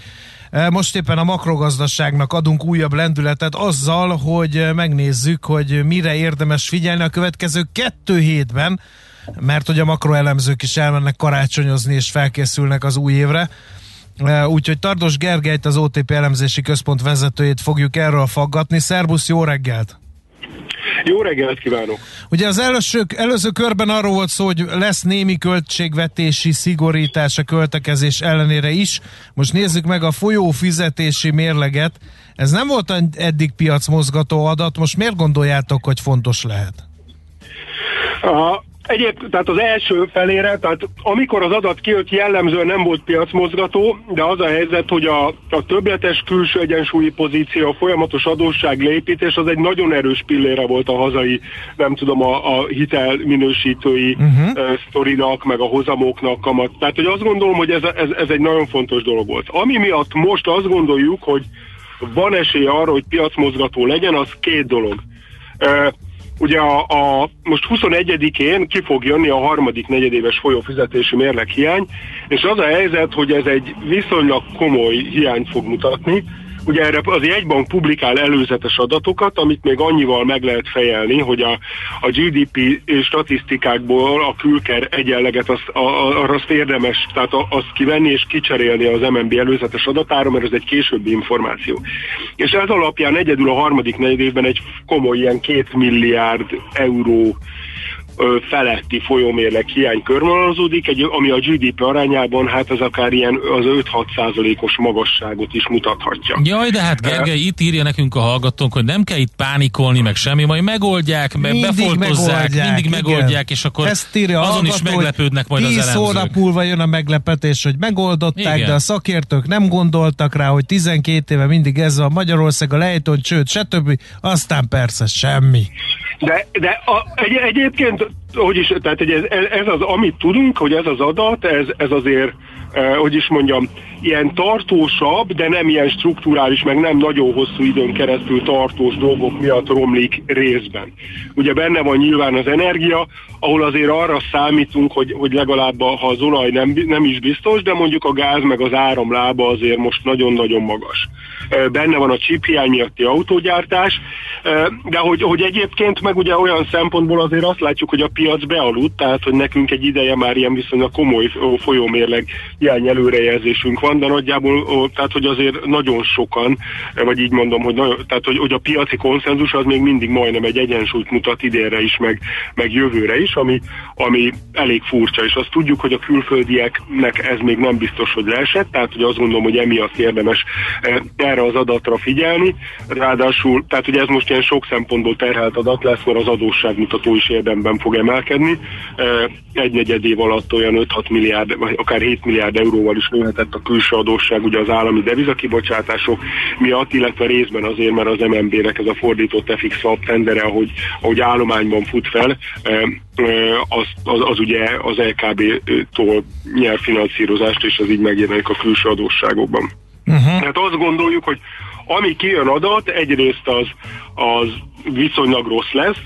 Most éppen a makrogazdaságnak adunk újabb lendületet azzal, hogy megnézzük, hogy mire érdemes figyelni a következő kettő hétben, mert hogy a makroelemzők is elmennek karácsonyozni és felkészülnek az új évre. Úgyhogy Tardos Gergelyt, az OTP elemzési központ vezetőjét fogjuk erről faggatni. Szerbusz, jó reggelt! Jó reggelt kívánok! Ugye az előző, előző körben arról volt szó, hogy lesz némi költségvetési szigorítás a költekezés ellenére is. Most nézzük meg a folyó fizetési mérleget. Ez nem volt eddig piacmozgató adat, most miért gondoljátok, hogy fontos lehet? A, Egyéb, tehát az első felére, tehát amikor az adat kijött, jellemzően nem volt piacmozgató, de az a helyzet, hogy a, a többletes külső egyensúlyi pozíció, a folyamatos adósság lépítés az egy nagyon erős pillére volt a hazai, nem tudom, a, a hitel minősítői uh-huh. uh, sztorinak, meg a hozamoknak kamat. Tehát, hogy azt gondolom, hogy ez, ez, ez egy nagyon fontos dolog volt. Ami miatt most azt gondoljuk, hogy van esély arra, hogy piacmozgató legyen, az két dolog. Uh, Ugye a, a, most 21-én ki fog jönni a harmadik negyedéves folyófizetési mérleg hiány, és az a helyzet, hogy ez egy viszonylag komoly hiányt fog mutatni, Ugye erre az jegybank publikál előzetes adatokat, amit még annyival meg lehet fejelni, hogy a, a GDP statisztikákból a külker egyenleget azt, a, a, azt érdemes, tehát azt kivenni és kicserélni az MNB előzetes adatára, mert ez egy későbbi információ. És ez alapján egyedül a harmadik negyed évben egy komoly ilyen két milliárd euró feletti folyómérleg hiány körvonalazódik, egy, ami a GDP arányában hát az akár ilyen az 5-6 százalékos magasságot is mutathatja. Jaj, de hát Gergely, itt írja nekünk a hallgatónk, hogy nem kell itt pánikolni, meg semmi, majd megoldják, meg mindig befoltozzák, megoldják, mindig igen. megoldják, és akkor Ezt írja azon hallgató, is meglepődnek majd az elemzők. hónap múlva jön a meglepetés, hogy megoldották, igen. de a szakértők nem gondoltak rá, hogy 12 éve mindig ez a Magyarország a lejtőn, csőd, stb. Aztán persze semmi. De, de a, egy, egyébként, hogy is, tehát hogy ez, ez az, amit tudunk, hogy ez az adat, ez, ez azért, eh, hogy is mondjam, ilyen tartósabb, de nem ilyen strukturális, meg nem nagyon hosszú időn keresztül tartós dolgok miatt romlik részben. Ugye benne van nyilván az energia, ahol azért arra számítunk, hogy, hogy legalább a, ha az olaj nem, nem is biztos, de mondjuk a gáz meg az áramlába azért most nagyon-nagyon magas. Benne van a chip hiány miatti autógyártás, de hogy, hogy egyébként meg ugye olyan szempontból azért azt látjuk, hogy a piac bealudt, tehát hogy nekünk egy ideje már ilyen viszonylag komoly folyómérleg hiány előrejelzésünk van, de nagyjából, tehát hogy azért nagyon sokan, vagy így mondom, hogy, nagyon, tehát, hogy, hogy a piaci konszenzus az még mindig majdnem egy egyensúlyt mutat idénre is, meg, meg jövőre is, ami, ami elég furcsa, és azt tudjuk, hogy a külföldieknek ez még nem biztos, hogy leesett, tehát hogy azt gondolom, hogy emiatt érdemes erre az adatra figyelni, ráadásul, tehát hogy ez most ilyen sok szempontból terhelt adat lesz, mert az adósságmutató is érdemben fog emelkedni. Egy negyed év alatt olyan 5-6 milliárd, vagy akár 7 milliárd euróval is nőhetett a külső adósság ugye az állami devizakibocsátások miatt, illetve részben azért, mert az MNB-nek ez a fordított FX swap tendere, ahogy, ahogy állományban fut fel, az, az, az ugye az LKB-tól nyer finanszírozást, és ez így megjelenik a külső adósságokban. Uh-huh. Tehát azt gondoljuk, hogy ami kijön adat, egyrészt az, az viszonylag rossz lesz,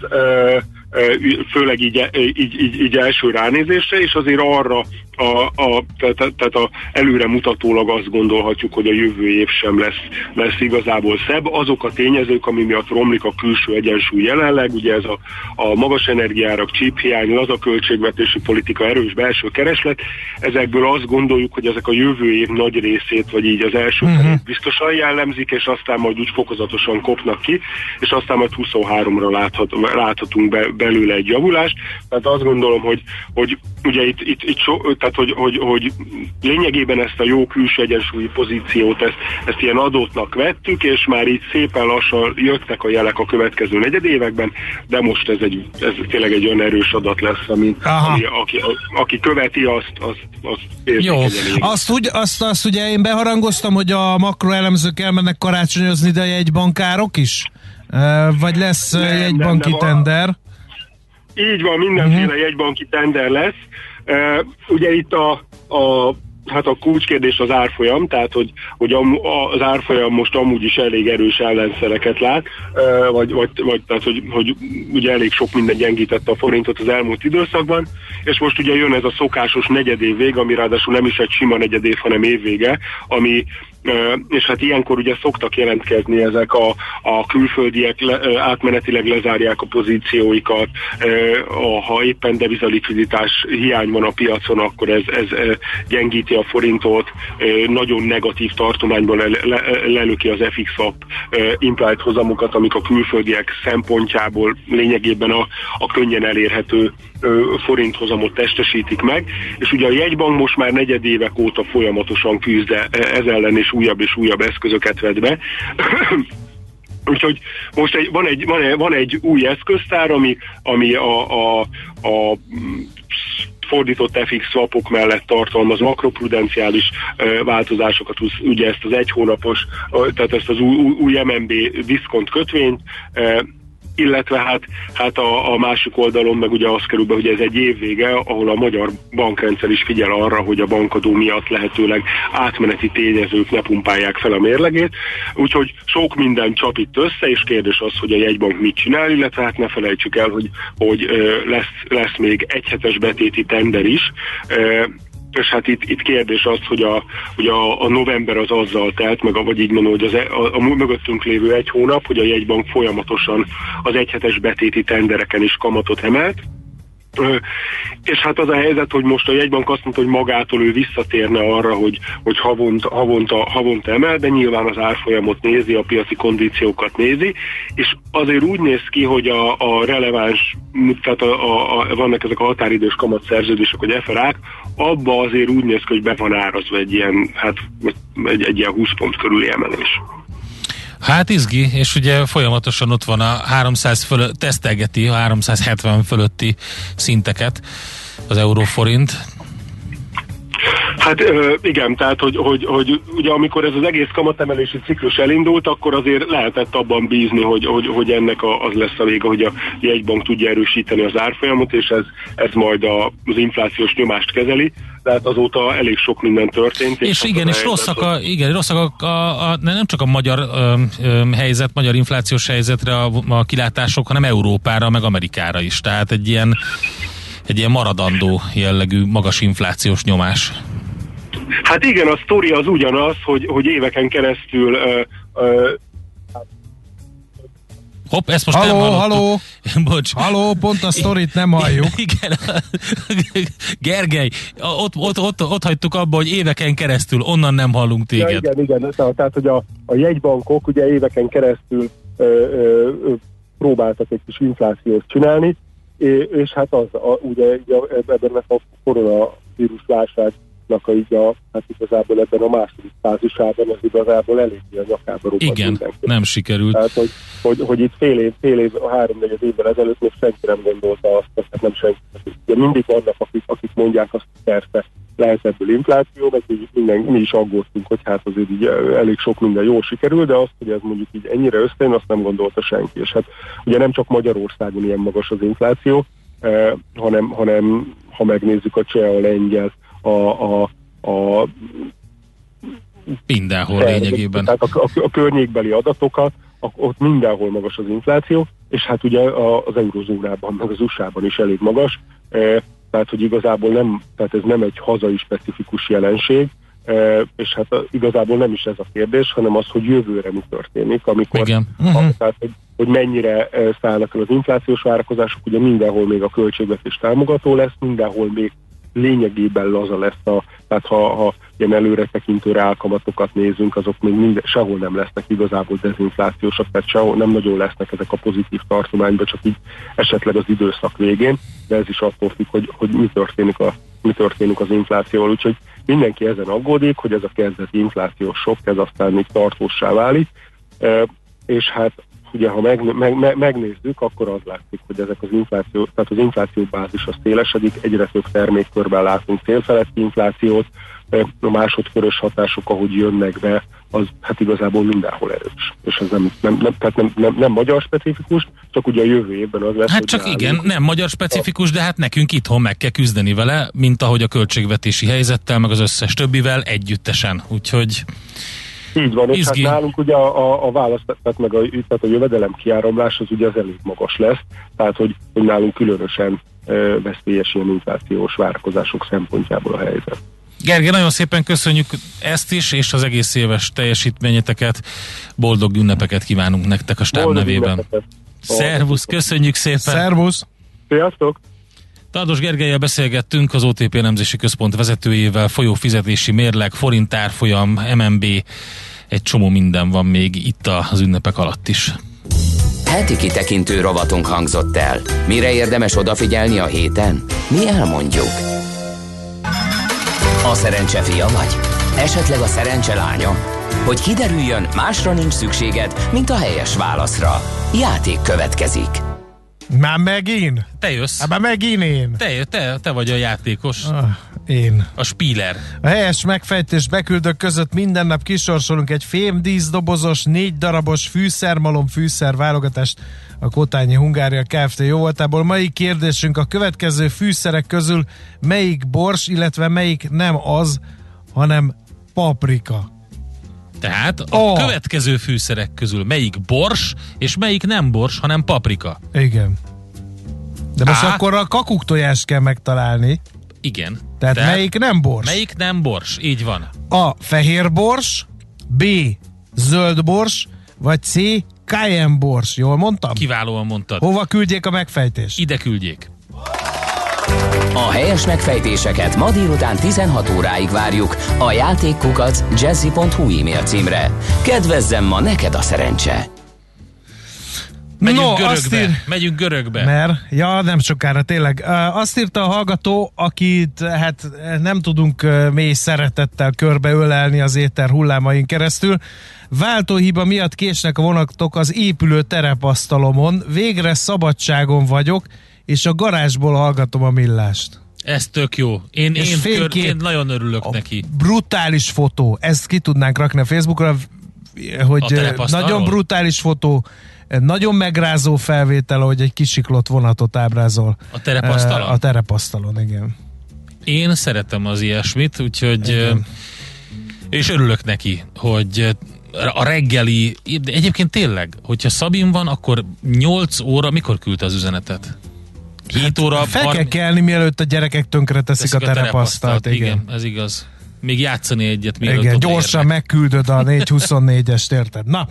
főleg így, így, így, így első ránézésre, és azért arra a, a, tehát, tehát a előre mutatólag azt gondolhatjuk, hogy a jövő év sem lesz, lesz igazából szebb. Azok a tényezők, ami miatt romlik a külső egyensúly jelenleg, ugye ez a, a magas energiárak, csíphiány, az a költségvetési politika, erős belső kereslet, ezekből azt gondoljuk, hogy ezek a jövő év nagy részét, vagy így az első uh-huh. biztosan jellemzik, és aztán majd úgy fokozatosan kopnak ki, és aztán majd 23-ra láthat, láthatunk be, belőle egy javulást. Tehát azt gondolom, hogy, hogy ugye itt, itt, itt so, tehát hogy, hogy, hogy lényegében ezt a jó külső egyensúlyi pozíciót, ezt, ezt ilyen adótnak vettük, és már így szépen lassan jöttek a jelek a következő negyedévekben, de most ez, egy, ez tényleg egy olyan erős adat lesz, ami, ami aki, aki követi, azt, azt, azt Jó, azt, úgy, azt, azt ugye én beharangoztam, hogy a makroelemzők elmennek karácsonyozni, de egy bankárok is? Vagy lesz nem, jegybanki nem, nem, tender? Így van, mindenféle uh-huh. jegybanki tender lesz. Uh, ugye itt a, a hát a kulcskérdés az árfolyam, tehát hogy, hogy az árfolyam most amúgy is elég erős ellenszereket lát, vagy, vagy, vagy tehát hogy, hogy ugye elég sok minden gyengítette a forintot az elmúlt időszakban, és most ugye jön ez a szokásos negyedév vég, ami ráadásul nem is egy sima negyedév, hanem évvége, ami és hát ilyenkor ugye szoktak jelentkezni ezek a, a külföldiek le, átmenetileg lezárják a pozícióikat, ha éppen devizalikviditás hiány van a piacon, akkor ez, ez gyengíti a forintot, nagyon negatív tartományban le, le, lelöki az FX app implied hozamokat, amik a külföldiek szempontjából lényegében a, a könnyen elérhető forint hozamot testesítik meg, és ugye a jegybank most már negyedévek óta folyamatosan küzd e, ez ellen, és újabb és újabb eszközöket vet be. (clears throat) Úgyhogy most egy, van, egy, van, egy, van egy új eszköztár, ami, ami a, a, a fordított FX swapok mellett tartalmaz makroprudenciális változásokat, ugye ezt az egy hónapos, tehát ezt az új, új MNB diszkont kötvényt, illetve hát, hát a, a másik oldalon meg ugye az kerül be, hogy ez egy év vége, ahol a magyar bankrendszer is figyel arra, hogy a bankadó miatt lehetőleg átmeneti tényezők ne pumpálják fel a mérlegét, úgyhogy sok minden csap itt össze, és kérdés az, hogy a jegybank mit csinál, illetve hát ne felejtsük el, hogy, hogy lesz, lesz még egyhetes betéti tender is, és hát itt, itt kérdés az, hogy a, hogy a, a november az azzal telt, meg a, vagy így mondom, hogy az, e, a, a mögöttünk lévő egy hónap, hogy a jegybank folyamatosan az egyhetes betéti tendereken is kamatot emelt, és hát az a helyzet, hogy most a jegybank azt mondta, hogy magától ő visszatérne arra, hogy, hogy havont, havonta, havonta emel, de nyilván az árfolyamot nézi, a piaci kondíciókat nézi, és azért úgy néz ki, hogy a, a releváns, tehát a, a, a, vannak ezek a határidős kamatszerződések, hogy FRA-k, abba azért úgy néz ki, hogy be van árazva egy ilyen, hát egy, egy ilyen 20 pont körüli emelés. Hát izgi, és ugye folyamatosan ott van a 300 fölött, tesztelgeti a 370 fölötti szinteket az euróforint. Hát igen, tehát hogy, hogy, hogy ugye amikor ez az egész kamatemelési ciklus elindult, akkor azért lehetett abban bízni, hogy, hogy, hogy ennek a, az lesz a vége, hogy a jegybank tudja erősíteni az árfolyamot, és ez, ez majd a, az inflációs nyomást kezeli. Tehát azóta elég sok minden történt. És igen, és rosszak a, igen, rosszak a, a, a, nem csak a magyar ö, ö, helyzet, magyar inflációs helyzetre a, a kilátások, hanem Európára, meg Amerikára is. Tehát egy ilyen, egy ilyen maradandó jellegű magas inflációs nyomás. Hát igen, a sztori az ugyanaz, hogy, hogy éveken keresztül ö, ö, Hopp, ezt most Haló, nem hallottuk. haló. (laughs) Bocs. Haló, pont a sztorit nem halljuk. (laughs) Igen. (laughs) Gergely, ott, ott, ott, ott hagytuk abba, hogy éveken keresztül onnan nem hallunk Ja, téged. igen, igen, tehát tehát, hogy a, a jegybankok ugye éveken keresztül ö, ö, ö, próbáltak egy kis inflációt csinálni, és, és hát az, a, ugye, ebben a koronavírus válságnak a, így a, hát igazából ebben a második fázisában az igazából eléggé a nyakába robbant Igen, mindenki. nem sikerült. Tehát, hogy, hogy, hogy itt fél év, fél év, három-negyed évvel ezelőtt még senki nem gondolta azt, tehát nem senki. Ugye mindig vannak, akik, akik mondják azt, hogy persze lehet ebből infláció, meg így minden, mi is aggódtunk, hogy hát azért így elég sok minden jól sikerül, de azt, hogy ez mondjuk így ennyire összejön, azt nem gondolta senki. És hát ugye nem csak Magyarországon ilyen magas az infláció, eh, hanem, hanem ha megnézzük a cseh, a lengyel, a, a, a Mindenhol lényegében. tehát a, a, a környékbeli adatokat, ak- ott mindenhol magas az infláció, és hát ugye a, az eurozónában, meg az USA-ban is elég magas, e, tehát hogy igazából nem, tehát ez nem egy hazai specifikus jelenség, e, és hát a, igazából nem is ez a kérdés, hanem az, hogy jövőre mi történik, amikor Igen. a, tehát, hogy, hogy mennyire e, szállnak el az inflációs várakozások, ugye mindenhol még a költségvetés támogató lesz, mindenhol még lényegében laza lesz a, tehát ha, ha ilyen előre tekintő reálkamatokat nézünk, azok még minden, sehol nem lesznek igazából dezinflációsak, tehát sehol nem nagyon lesznek ezek a pozitív tartományban, csak így esetleg az időszak végén, de ez is attól függ, hogy, hogy mi, történik a, mi történik az inflációval, úgyhogy mindenki ezen aggódik, hogy ez a kezdeti inflációs sok, ez aztán még tartósá válik, és hát ugye ha meg, meg, meg, megnézzük, akkor az látszik, hogy ezek az infláció, tehát az infláció bázis az szélesedik, egyre több termékkörben látunk célfeletti inflációt, a másodkörös hatások, ahogy jönnek be, az hát igazából mindenhol erős. És ez nem, nem, nem, tehát nem, nem, nem magyar specifikus, csak ugye a jövő évben az lesz, Hát csak nálunk- igen, nem magyar specifikus, de hát nekünk itthon meg kell küzdeni vele, mint ahogy a költségvetési helyzettel, meg az összes többivel együttesen. Úgyhogy Így van, és Izgi. hát nálunk ugye a, a, a választás, tehát meg a, tehát a jövedelem kiáramlás az ugye az elég magas lesz, tehát hogy, hogy nálunk különösen e, veszélyes ilyen inflációs várakozások szempontjából a helyzet. Gergely, nagyon szépen köszönjük ezt is, és az egész éves teljesítményeteket. Boldog ünnepeket kívánunk nektek a stáb Boldog nevében. ünnepeket. Szervusz, köszönjük szépen! Szervusz! Sziasztok! Tardos Gergelyel beszélgettünk az OTP elemzési központ vezetőjével, folyófizetési mérleg, forint árfolyam, MNB, egy csomó minden van még itt az ünnepek alatt is. Heti kitekintő rovatunk hangzott el. Mire érdemes odafigyelni a héten? Mi elmondjuk. A szerencse fia vagy? Esetleg a szerencse lánya? Hogy kiderüljön, másra nincs szükséged, mint a helyes válaszra. Játék következik. Már megint? Te jössz, Hát már megint én. te, te, te vagy a játékos, Ah, én. a spíler. A helyes megfejtés beküldők között minden nap kisorsolunk egy fémdíszdobozos, négy darabos fűszermalom fűszer válogatást a Kotányi Hungária Kft. jó voltából. Mai kérdésünk a következő fűszerek közül melyik bors, illetve melyik nem az, hanem paprika. Tehát a Oh. következő fűszerek közül melyik bors, és melyik nem bors, hanem paprika. Igen. De most Á. akkor a kakuktojást kell megtalálni. Igen. Tehát, Tehát melyik nem bors? Melyik nem bors? Így van. A. Fehér bors, B. Zöld bors, vagy C. Cayenne bors. Jól mondtam? Kiválóan mondtad. Hova küldjék a megfejtést? Ide küldjék. A helyes megfejtéseket ma délután 16 óráig várjuk a játékkukac jazzy.hu e-mail címre. Kedvezzem ma neked a szerencse! Megyünk No, görögbe. azt ír- Megyünk görögbe. Mert, ja, nem sokára, tényleg. Azt írta a hallgató, akit hát nem tudunk mély szeretettel körbeölelni az éter hullámain keresztül. Váltóhiba miatt késnek a vonatok az épülő terepasztalomon. Végre szabadságon vagyok, és a garázsból hallgatom a millást. Ez tök jó. Én, És én, fénykép- én nagyon örülök A neki. Brutális fotó. Ezt ki tudnánk rakni a Facebookra, hogy A nagyon brutális fotó, nagyon megrázó felvétel, hogy egy kisiklott vonatot ábrázol. A terepasztalon? Ö, A terepasztalon, igen. Én szeretem az ilyesmit, úgyhogy Igen. és örülök neki, hogy a reggeli, de egyébként tényleg, hogyha Szabin van, akkor 8 óra, mikor küldte az üzenetet? 7 hát óra... Fel kell kelni, mielőtt a gyerekek tönkre teszik, a terepasztalt. Igen. igen, ez igaz még játszani egyet. Igen, gyorsan érnek. megküldöd a 424-est, érted? Na,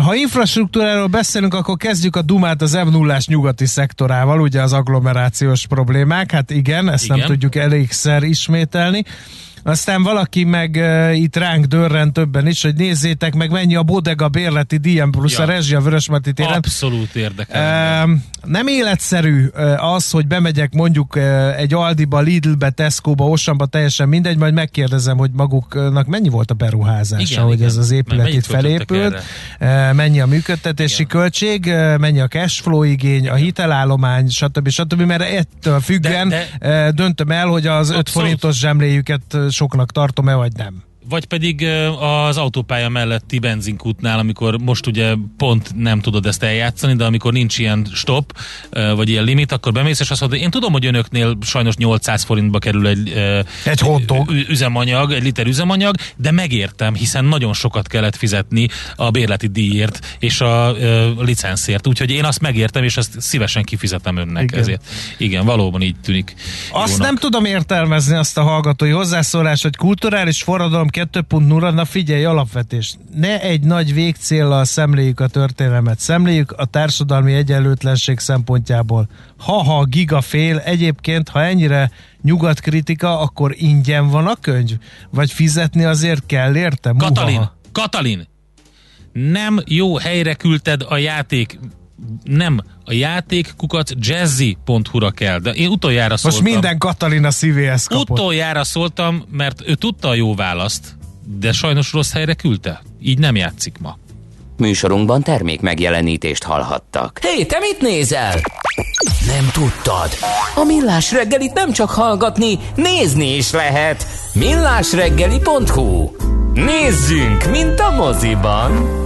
ha infrastruktúráról beszélünk, akkor kezdjük a Dumát az m 0 nyugati szektorával, ugye az agglomerációs problémák. Hát igen, ezt igen. nem tudjuk elégszer ismételni. Aztán valaki meg uh, itt ránk dörren többen is, hogy nézzétek meg mennyi a bodega bérleti díjem plusz ja. a rezsia Vörösmarty téren. Abszolút érdekel. Uh, nem életszerű uh, az, hogy bemegyek mondjuk uh, egy Aldiba, Lidlbe, Tesco-ba, Osamba, teljesen mindegy, majd megkérdezem, hogy maguknak mennyi volt a beruházása, igen, hogy igen. ez az épület itt felépült, uh, mennyi a működtetési igen. költség, uh, mennyi a cashflow igény, a hitelállomány, stb. stb. Mert ettől függen de, de, döntöm el, hogy az 5 forintos zsemléjüket soknak tartom-e, vagy nem vagy pedig az autópálya melletti benzinkútnál, amikor most ugye pont nem tudod ezt eljátszani, de amikor nincs ilyen stop, vagy ilyen limit, akkor bemész, és azt mondod, én tudom, hogy önöknél sajnos 800 forintba kerül egy, egy hotdog. üzemanyag, egy liter üzemanyag, de megértem, hiszen nagyon sokat kellett fizetni a bérleti díjért és a, a licenszért, úgyhogy én azt megértem, és ezt szívesen kifizetem önnek Igen. ezért. Igen, valóban így tűnik. Azt jónak. nem tudom értelmezni azt a hallgatói hozzászólás, hogy kulturális forradalom 2.0, na figyelj, alapvetés. Ne egy nagy végcéllal szemléljük a történelmet, szemléljük a társadalmi egyenlőtlenség szempontjából. Ha-ha gigafél, egyébként, ha ennyire nyugat kritika, akkor ingyen van a könyv? Vagy fizetni azért kell érte? Katalin, Katalin, nem jó helyre küldted a játék nem, a játék kukat jazzy.hu-ra kell, de én utoljára szóltam. Most minden Katalina szívéhez kapott. Utoljára szóltam, mert ő tudta a jó választ, de sajnos rossz helyre küldte. Így nem játszik ma. Műsorunkban termék megjelenítést hallhattak. Hé, hey, te mit nézel? Nem tudtad? A Millás reggelit nem csak hallgatni, nézni is lehet. millásreggeli.hu Nézzünk, mint a moziban!